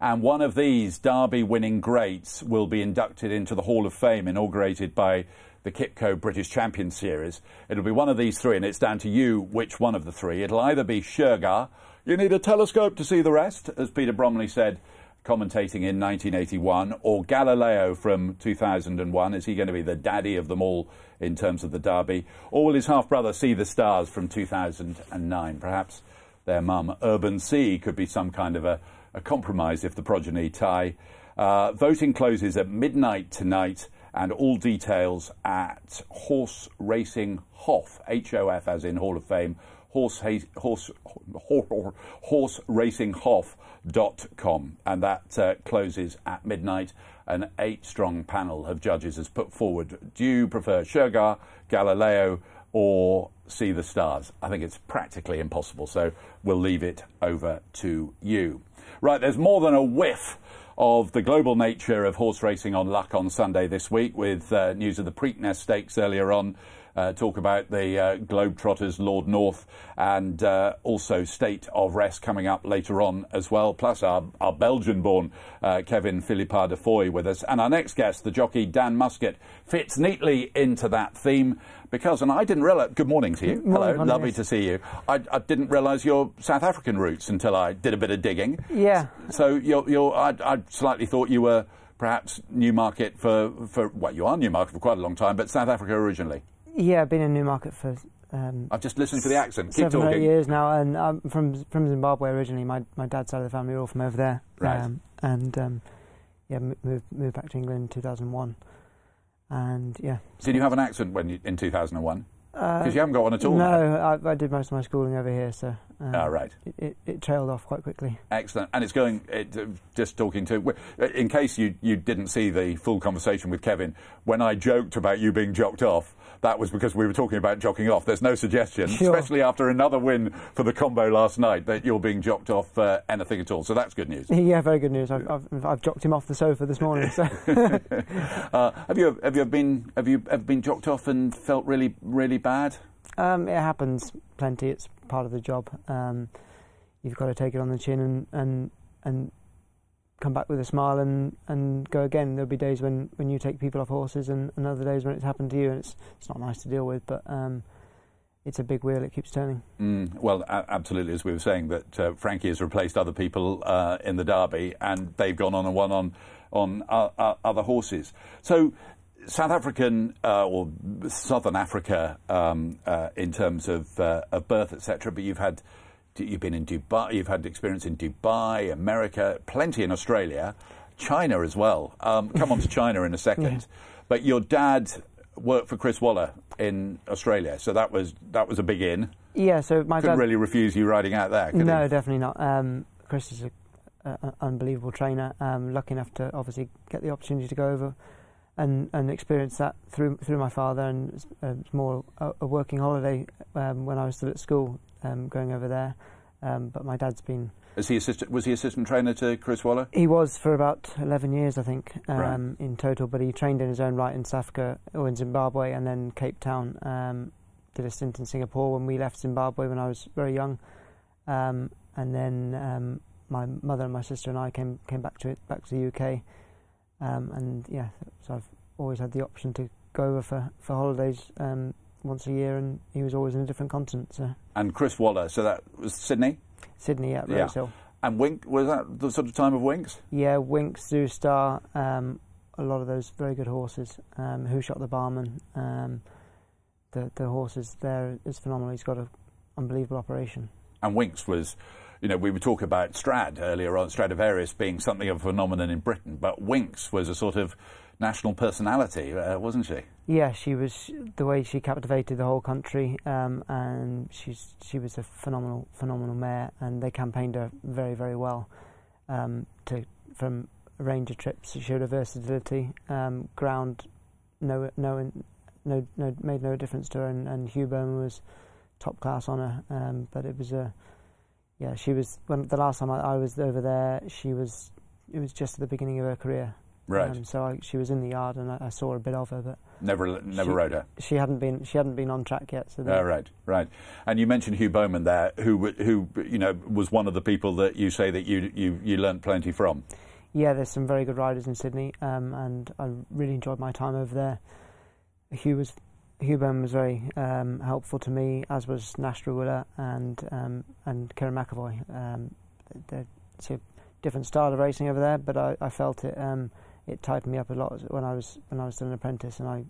Speaker 2: And one of these Derby winning greats will be inducted into the Hall of Fame, inaugurated by the QIPCO British Champion Series. It'll be one of these three, and it's down to you which one of the three. It'll either be Shergar, you need a telescope to see the rest, as Peter Bromley said, commentating in 1981, or Galileo from 2001. Is he going to be the daddy of them all in terms of the Derby? Or will his half brother Sea The Stars from 2009? Perhaps their mum, Urban Sea, could be some kind of a, a compromise if the progeny tie. Uh, voting closes at midnight tonight, and all details at Horse Racing Hof, H O F as in Hall of Fame, horse, horse, horse, horse racing hoff.com. And that uh, closes at midnight. An eight strong panel of judges has put forward do you prefer Shergar, Galileo, or Sea The Stars? I think it's practically impossible, so we'll leave it over to you. Right, there's more than a whiff of the global nature of horse racing on luck on Sunday this week with uh, news of the Preakness Stakes earlier on. Uh, talk about the uh, Globetrotters, Lord North, and uh, also State of Rest coming up later on as well. Plus, our, our Belgian born uh, Kevin Philippart de Foy with us. And our next guest, the jockey Dan Muscutt, fits neatly into that theme because, and I didn't realize, good morning to you.
Speaker 9: Morning,
Speaker 2: Hello, lovely to see you. I, I didn't realize your South African roots until I did a bit of digging.
Speaker 9: Yeah.
Speaker 2: So you're, you're, I, I slightly thought you were perhaps Newmarket for, for, well, you are Newmarket for quite a long time, but South Africa originally.
Speaker 9: Yeah, I've been in Newmarket for um,
Speaker 2: I've just listened to the accent. Keep
Speaker 9: seven or eight
Speaker 2: talking.
Speaker 9: years now, and I'm from from Zimbabwe originally. My my dad's side of the family are all from over there.
Speaker 2: Right.
Speaker 9: Um, and um, yeah, moved moved back to England in 2001. And yeah.
Speaker 2: Did you have an accent when you, in 2001?
Speaker 9: Uh,
Speaker 2: Because you haven't got one at all.
Speaker 9: No. I, I did most of my schooling over here, so Um,
Speaker 2: Ah, right.
Speaker 9: It, it, it trailed off quite quickly.
Speaker 2: Excellent. And it's going, it, uh, just talking to, in case you, you didn't see the full conversation with Kevin, when I joked about you being jocked off, that was because we were talking about jocking off. There's no suggestion,
Speaker 9: Sure.
Speaker 2: especially after another win for the combo last night, that you're being jocked off uh, anything at all. So that's good news.
Speaker 9: Yeah, very good news. I've, I've, I've jocked him off the sofa this morning. So.
Speaker 2: uh, have you have you been have you ever been jocked off and felt really really bad?
Speaker 9: Um, it happens plenty. It's part of the job. Um, you've got to take it on the chin and, and and come back with a smile and, and go again. There'll be days when, when you take people off horses and, and other days when it's happened to you and it's it's not nice to deal with. But um, it's a big wheel. It keeps turning.
Speaker 2: Mm, well, absolutely. As we were saying, that uh, Frankie has replaced other people uh, in the Derby, and they've gone on and won on on uh, uh, other horses. So, South African uh, or Southern Africa, um, uh, in terms of of birth, etc. But you've had you've been in Dubai, you've had experience in Dubai, America, plenty in Australia, China as well. Um, come on to China in a second. But your dad worked for Chris Waller in Australia, so that was that was a big in.
Speaker 9: Yeah. So my dad
Speaker 2: Couldn't
Speaker 9: dad.
Speaker 2: really refuse you riding out there. Could
Speaker 9: no,
Speaker 2: he?
Speaker 9: definitely not. Um, Chris is an unbelievable trainer. Um, lucky enough to obviously get the opportunity to go over and, and experience that through through my father, and it's, uh, it's more a, a working holiday um, when I was still at school, um, going over there. Um, but my dad's been
Speaker 2: Is he assistant, was he assistant trainer to Chris Waller?
Speaker 9: he was for about 11 years, I think, um,
Speaker 2: Right.
Speaker 9: in total. But he trained in his own right in South Africa or in Zimbabwe and then Cape Town. Um, did a stint in Singapore when we left Zimbabwe when I was very young, um, and then um, my mother and my sister and I came came back to it back to the UK, um, and yeah, so I've always had the option to go over for for holidays um, once a year, and he was always in a different continent. So
Speaker 2: And Chris Waller, so that was Sydney?
Speaker 9: Sydney at
Speaker 2: Yeah.
Speaker 9: Rose Hill.
Speaker 2: And Wink, was that the sort of time of Winx?
Speaker 9: Yeah, Winx, Zoo Star, um, a lot of those very good horses. Um, Who Shot the Barman? Um, the the horses there is phenomenal. He's got an unbelievable operation.
Speaker 2: And Winx was, you know, we were talking about Strad earlier on, Stradivarius being something of a phenomenon in Britain, but Winx was a sort of national personality, uh, wasn't she?
Speaker 9: Yeah, she was the way she captivated the whole country, um, and she's she was a phenomenal phenomenal mare, and they campaigned her very very well. Um, to from a range of trips, she showed her versatility. Um, ground, no no no no made no difference to her, and, and Hugh Bowman was top class on her. Um, but it was a yeah, she was when the last time I, I was over there, she was it was just at the beginning of her career.
Speaker 2: Right.
Speaker 9: Um, so I, she was in the yard, and I, I saw a bit of her, but
Speaker 2: Never, never
Speaker 9: she,
Speaker 2: rode her.
Speaker 9: She hadn't been. She hadn't been on track yet. So
Speaker 2: Oh, right, right. And you mentioned Hugh Bowman there, who, who, you know, was one of the people that you say that you, you, you learnt plenty from.
Speaker 9: yeah, there's some very good riders in Sydney, um, and I really enjoyed my time over there. Hugh was Hugh Bowman was very um, helpful to me, as was Nash Rawiller and um, and Kerrin McEvoy. Um, they're, it's a different style of racing over there, but I, I felt it um, it tightened me up a lot when I was when I was still an apprentice, and I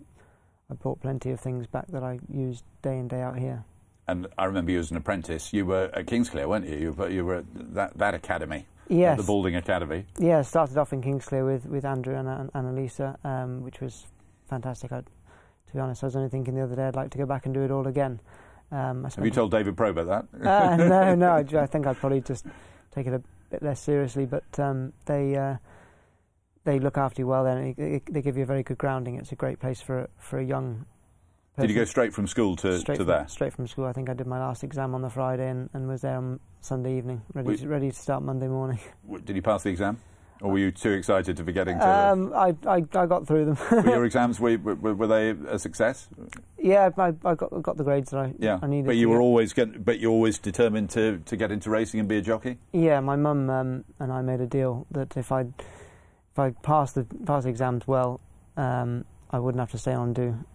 Speaker 9: I brought plenty of things back that I used day in day out here.
Speaker 2: And I remember you as an apprentice. You were at Kingsclere, weren't you? You were, you were at that, that academy,
Speaker 9: Yes.
Speaker 2: the Balding Academy.
Speaker 9: Yeah, started off in Kingsclere with, with Andrew and, and Annalisa, um, which was fantastic. I, to be honest, I was only thinking the other day I'd like to go back and do it all again. Um, I
Speaker 2: Have you told David Pro about that?
Speaker 9: uh, no, no. I, I think I'd probably just take it a bit less seriously. But um, they uh, they look after you well. Then they, they give you a very good grounding. It's a great place for for a young.
Speaker 2: Did you go straight from school to,
Speaker 9: straight
Speaker 2: to
Speaker 9: from,
Speaker 2: there?
Speaker 9: Straight from school. I think I did my last exam on the Friday and, and was there on Sunday evening, ready
Speaker 2: Wait.
Speaker 9: to, ready to start Monday morning.
Speaker 2: Did you pass the exam? Or were you too excited to be getting to
Speaker 9: Um, I, I I got through them.
Speaker 2: were your exams, were, were, were they a success?
Speaker 9: Yeah, I, I got got the grades that I,
Speaker 2: Yeah,
Speaker 9: I needed.
Speaker 2: but you were
Speaker 9: get.
Speaker 2: always get, but you always determined to, to get into racing and be a jockey.
Speaker 9: Yeah, my mum um, and I made a deal that if I if I passed the passed the exams well, um, I wouldn't have to stay on and do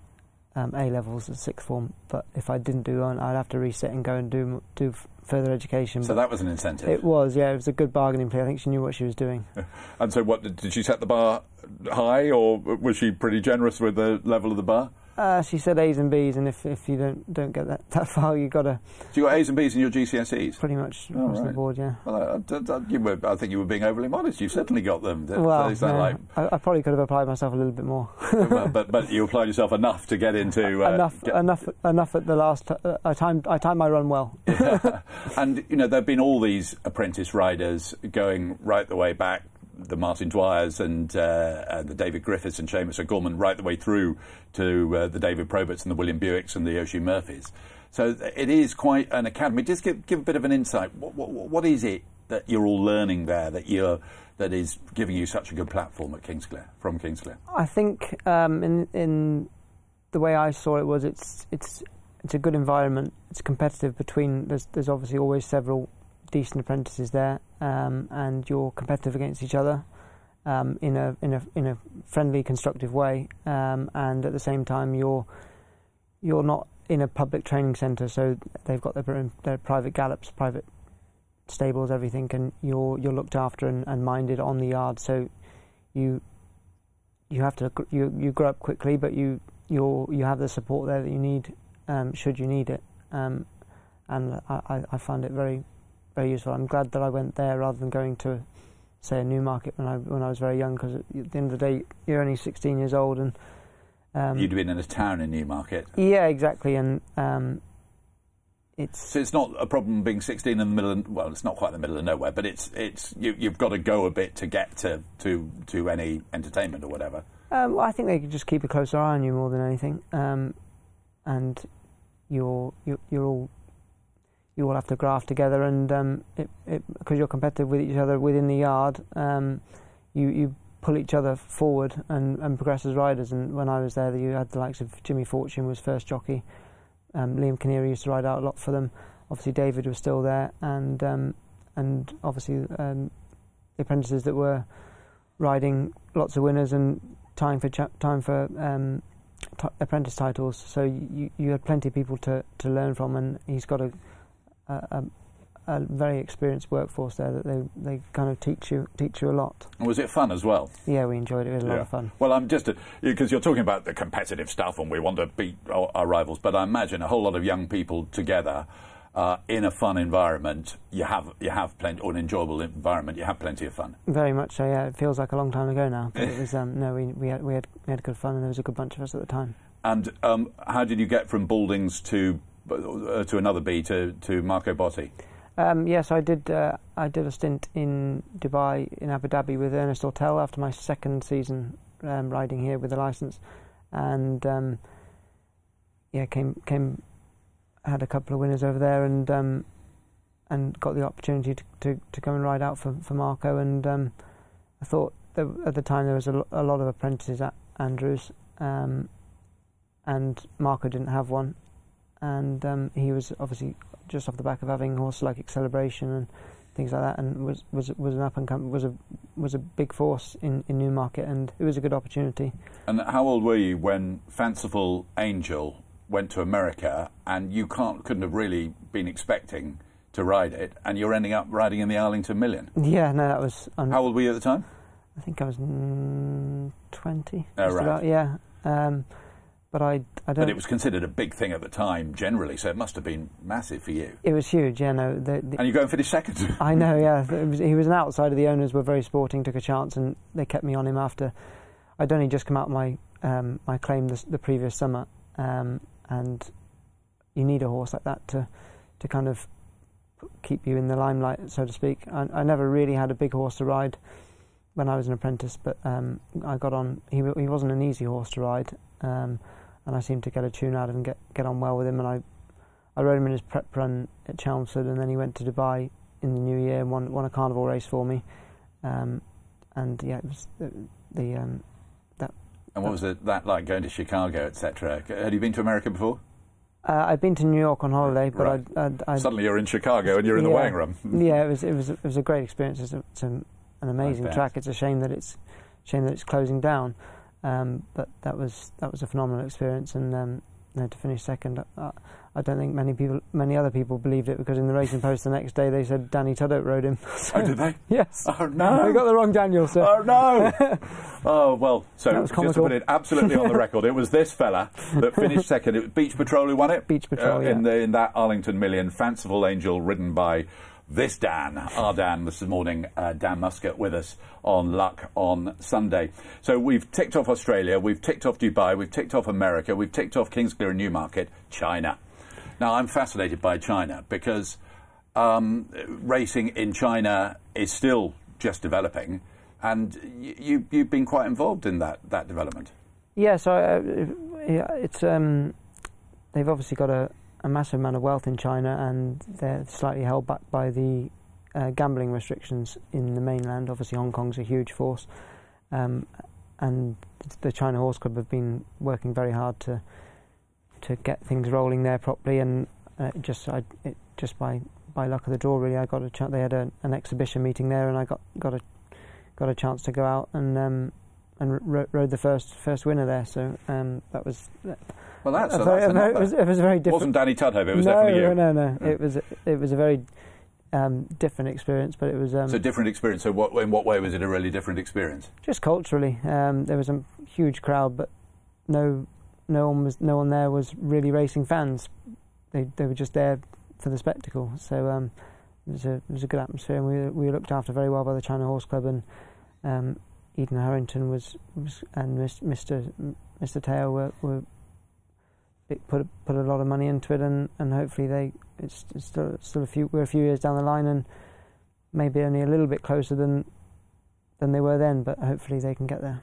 Speaker 9: um, A levels at sixth form. But if I didn't do one, I'd have to reset and go and do do further education.
Speaker 2: So
Speaker 9: But
Speaker 2: that was an incentive.
Speaker 9: it was, yeah, it was a good bargaining play. I think she knew what she was doing.
Speaker 2: and so, what did she set the bar high, or was she pretty generous with the level of the bar?
Speaker 9: Uh, she said A's and B's, and if, if you don't don't get that, that far, you got to.
Speaker 2: So you got A's and B's in your GCSEs?
Speaker 9: Pretty much
Speaker 2: Oh,
Speaker 9: across the board, yeah.
Speaker 2: Well, I, I- I- you were, I think you were being overly modest. You've certainly got them.
Speaker 9: Well,
Speaker 2: that
Speaker 9: yeah,
Speaker 2: like-
Speaker 9: I, probably could have applied myself a little bit more.
Speaker 2: well, but, but you applied yourself enough to get into. Uh,
Speaker 9: enough,
Speaker 2: get-
Speaker 9: enough, enough at the last. Uh, I timed, I timed my run well.
Speaker 2: and you know there have been all these apprentice riders going right the way back, the Martin Dwyers and, uh, and the David Griffiths and Seamus O'Gorman, right the way through to uh, the David Proberts and the William Buicks and the Oisin Murphys. So it is quite an academy. Just give give a bit of an insight. What, what, what is it that you're all learning there that you're that is giving you such a good platform at Kingsclere from Kingsclere?
Speaker 9: I think um, in in the way I saw it was it's it's it's a good environment. It's competitive between there's there's obviously always several decent apprentices there, um, and you're competitive against each other um, in a in a in a friendly, constructive way, um, and at the same time you're you're not in a public training centre, so they've got their their private gallops, private stables, everything, and you're you're looked after and, and minded on the yard. So you you have to you you grow up quickly, but you you you have the support there that you need um, should you need it. Um, and I, I, found it very very useful. I'm glad that I went there rather than going to say a Newmarket when I when I was very young because at the end of the day you're only 16 years old and um,
Speaker 2: You'd been in a town in Newmarket.
Speaker 9: yeah exactly and um, it's
Speaker 2: So it's not a problem being 16 in the middle. Of, well, it's not quite in the middle of nowhere, but it's it's you, you've got to go a bit to get to to to any entertainment or whatever.
Speaker 9: Um, well, I think they could just keep a closer eye on you more than anything, um, and you're you're, you're all you all have to graft together, and um, it, it, because you're competitive with each other within the yard, um, you you pull each other forward and, and progress as riders. And when I was there, you had the likes of Jimmy Fortune was first jockey, um, Liam Keniry used to ride out a lot for them. Obviously, David was still there, and um, and obviously um, the apprentices that were riding lots of winners and time for cha- time for um, t- apprentice titles. So you you had plenty of people to, to learn from, and he's got a, a a a very experienced workforce there that they, they kind of teach you teach you a lot.
Speaker 2: And was it fun as well?
Speaker 9: Yeah, we enjoyed it. It was a lot of fun.
Speaker 2: Well, I'm just because you're talking about the competitive stuff and we want to beat our, our rivals, but I imagine a whole lot of young people together. Uh, in a fun environment, you have you have plenty, or an enjoyable environment, you have plenty of fun.
Speaker 9: Very much so. Yeah, it feels like a long time ago now. But it was um, no, we we had, we had we had good fun, and there was a good bunch of us at the time.
Speaker 2: And um, how did you get from Baldings to uh, to another B to, to Marco Botti?
Speaker 9: Um, yes, I did. Uh, I did a stint in Dubai, in Abu Dhabi, with Ernst Oertel after my second season um, riding here with a license, and um, yeah, came came had a couple of winners over there, and um, and got the opportunity to, to, to come and ride out for for Marco, and um, I thought at the time there was a, a lot of apprentices at Andrews, um, and Marco didn't have one, and um, he was obviously just off the back of having horse like Celebration and things like that, and was was was an up and come was a was a big force in, in Newmarket, and it was a good opportunity.
Speaker 2: And how old were you when Fanciful Angel went to America, and you can't couldn't have really been expecting to ride it, and you're ending up riding in the Arlington Million?
Speaker 9: Yeah, no, that was. Un-
Speaker 2: How old were you at the time?
Speaker 9: I think I was mm, twenty.
Speaker 2: Oh, right.
Speaker 9: about, yeah, um, but I I don't.
Speaker 2: But it was considered a big thing at the time, generally, so it must have been massive for you.
Speaker 9: It was huge, yeah. No, the, the,
Speaker 2: And you go and finish second.
Speaker 9: I know, yeah. Was, he was an outsider. The owners were very sporting, took a chance, and they kept me on him after I'd only just come out my um, my claim this, the previous summer, um, and you need a horse like that to to kind of keep you in the limelight, so to speak. I, I never really had a big horse to ride when I was an apprentice, but um, I got on. He he wasn't an easy horse to ride, um, and I seemed to get a tune out of him, and get get on well with him, and I I rode him in his prep run at Chelmsford, and then he went to Dubai in the new year and won, won a carnival race for me. Um, and yeah, it was the, the um, that.
Speaker 2: And what was it, that like going to Chicago, etc.? Had you been to America before?
Speaker 9: Uh, I'd been to New York on holiday, but
Speaker 2: Right.
Speaker 9: I'd, I'd, I'd
Speaker 2: Suddenly you're in Chicago and you're in the
Speaker 9: yeah,
Speaker 2: weighing room.
Speaker 9: yeah, it was it was it was a great experience. It's, a, it's an amazing track. It's a shame that it's shame that it's closing down, um, but that was that was a phenomenal experience, and um, you know, to finish second. I, I don't think many people, many other people believed it because in the Racing Post the next day they said Danny Tudhope rode him.
Speaker 2: oh, did they?
Speaker 9: yes.
Speaker 2: Oh no!
Speaker 9: I got the wrong Daniel. So.
Speaker 2: Oh no! oh well. So just to put it absolutely on the record, it was this fella that finished second. It was Beach Patrol who won it.
Speaker 9: Beach Patrol,
Speaker 2: uh,
Speaker 9: yeah.
Speaker 2: in the in that Arlington Million, Fanciful Angel, ridden by this Dan, our Dan, this morning, uh, Dan Muscutt with us on Luck on Sunday. So we've ticked off Australia, we've ticked off Dubai, we've ticked off America, we've ticked off Kingsclere and Newmarket, China. Now I'm fascinated by China because um, racing in China is still just developing, and you, you've been quite involved in that, that development.
Speaker 9: Yeah, so uh, it's um, they've obviously got a, a massive amount of wealth in China, and they're slightly held back by the uh, gambling restrictions in the mainland. Obviously, Hong Kong's a huge force, um, and the China Horse Club have been working very hard to to get things rolling there properly. And uh, just I, it, just by by luck of the draw, really, I got a chance. They had a, an exhibition meeting there, and I got got a got a chance to go out and. Um, and ro- rode the first first winner there, so um, that was
Speaker 2: Well, that's,
Speaker 9: a
Speaker 2: so
Speaker 9: very-
Speaker 2: that's
Speaker 9: a very- it was, it was a very
Speaker 2: It
Speaker 9: different.
Speaker 2: wasn't Danny Tudhope, it was
Speaker 9: no,
Speaker 2: definitely you.
Speaker 9: no, no, no. It was it was a very um, different experience, but it was um,
Speaker 2: a different experience. So, what, in what way was it a really different experience?
Speaker 9: just culturally. Um, there was a huge crowd, but no no one was no one there was really racing fans. They they were just there for the spectacle. So um, it was a it was a good atmosphere, and we were- we were looked after very well by the China Horse Club and. Um, Eden Harrington was, was and Mr. Mr. Taylor were, were it put put a lot of money into it, and, and hopefully they it's, it's still still a few we're a few years down the line, and maybe only a little bit closer than than they were then, but hopefully they can get there.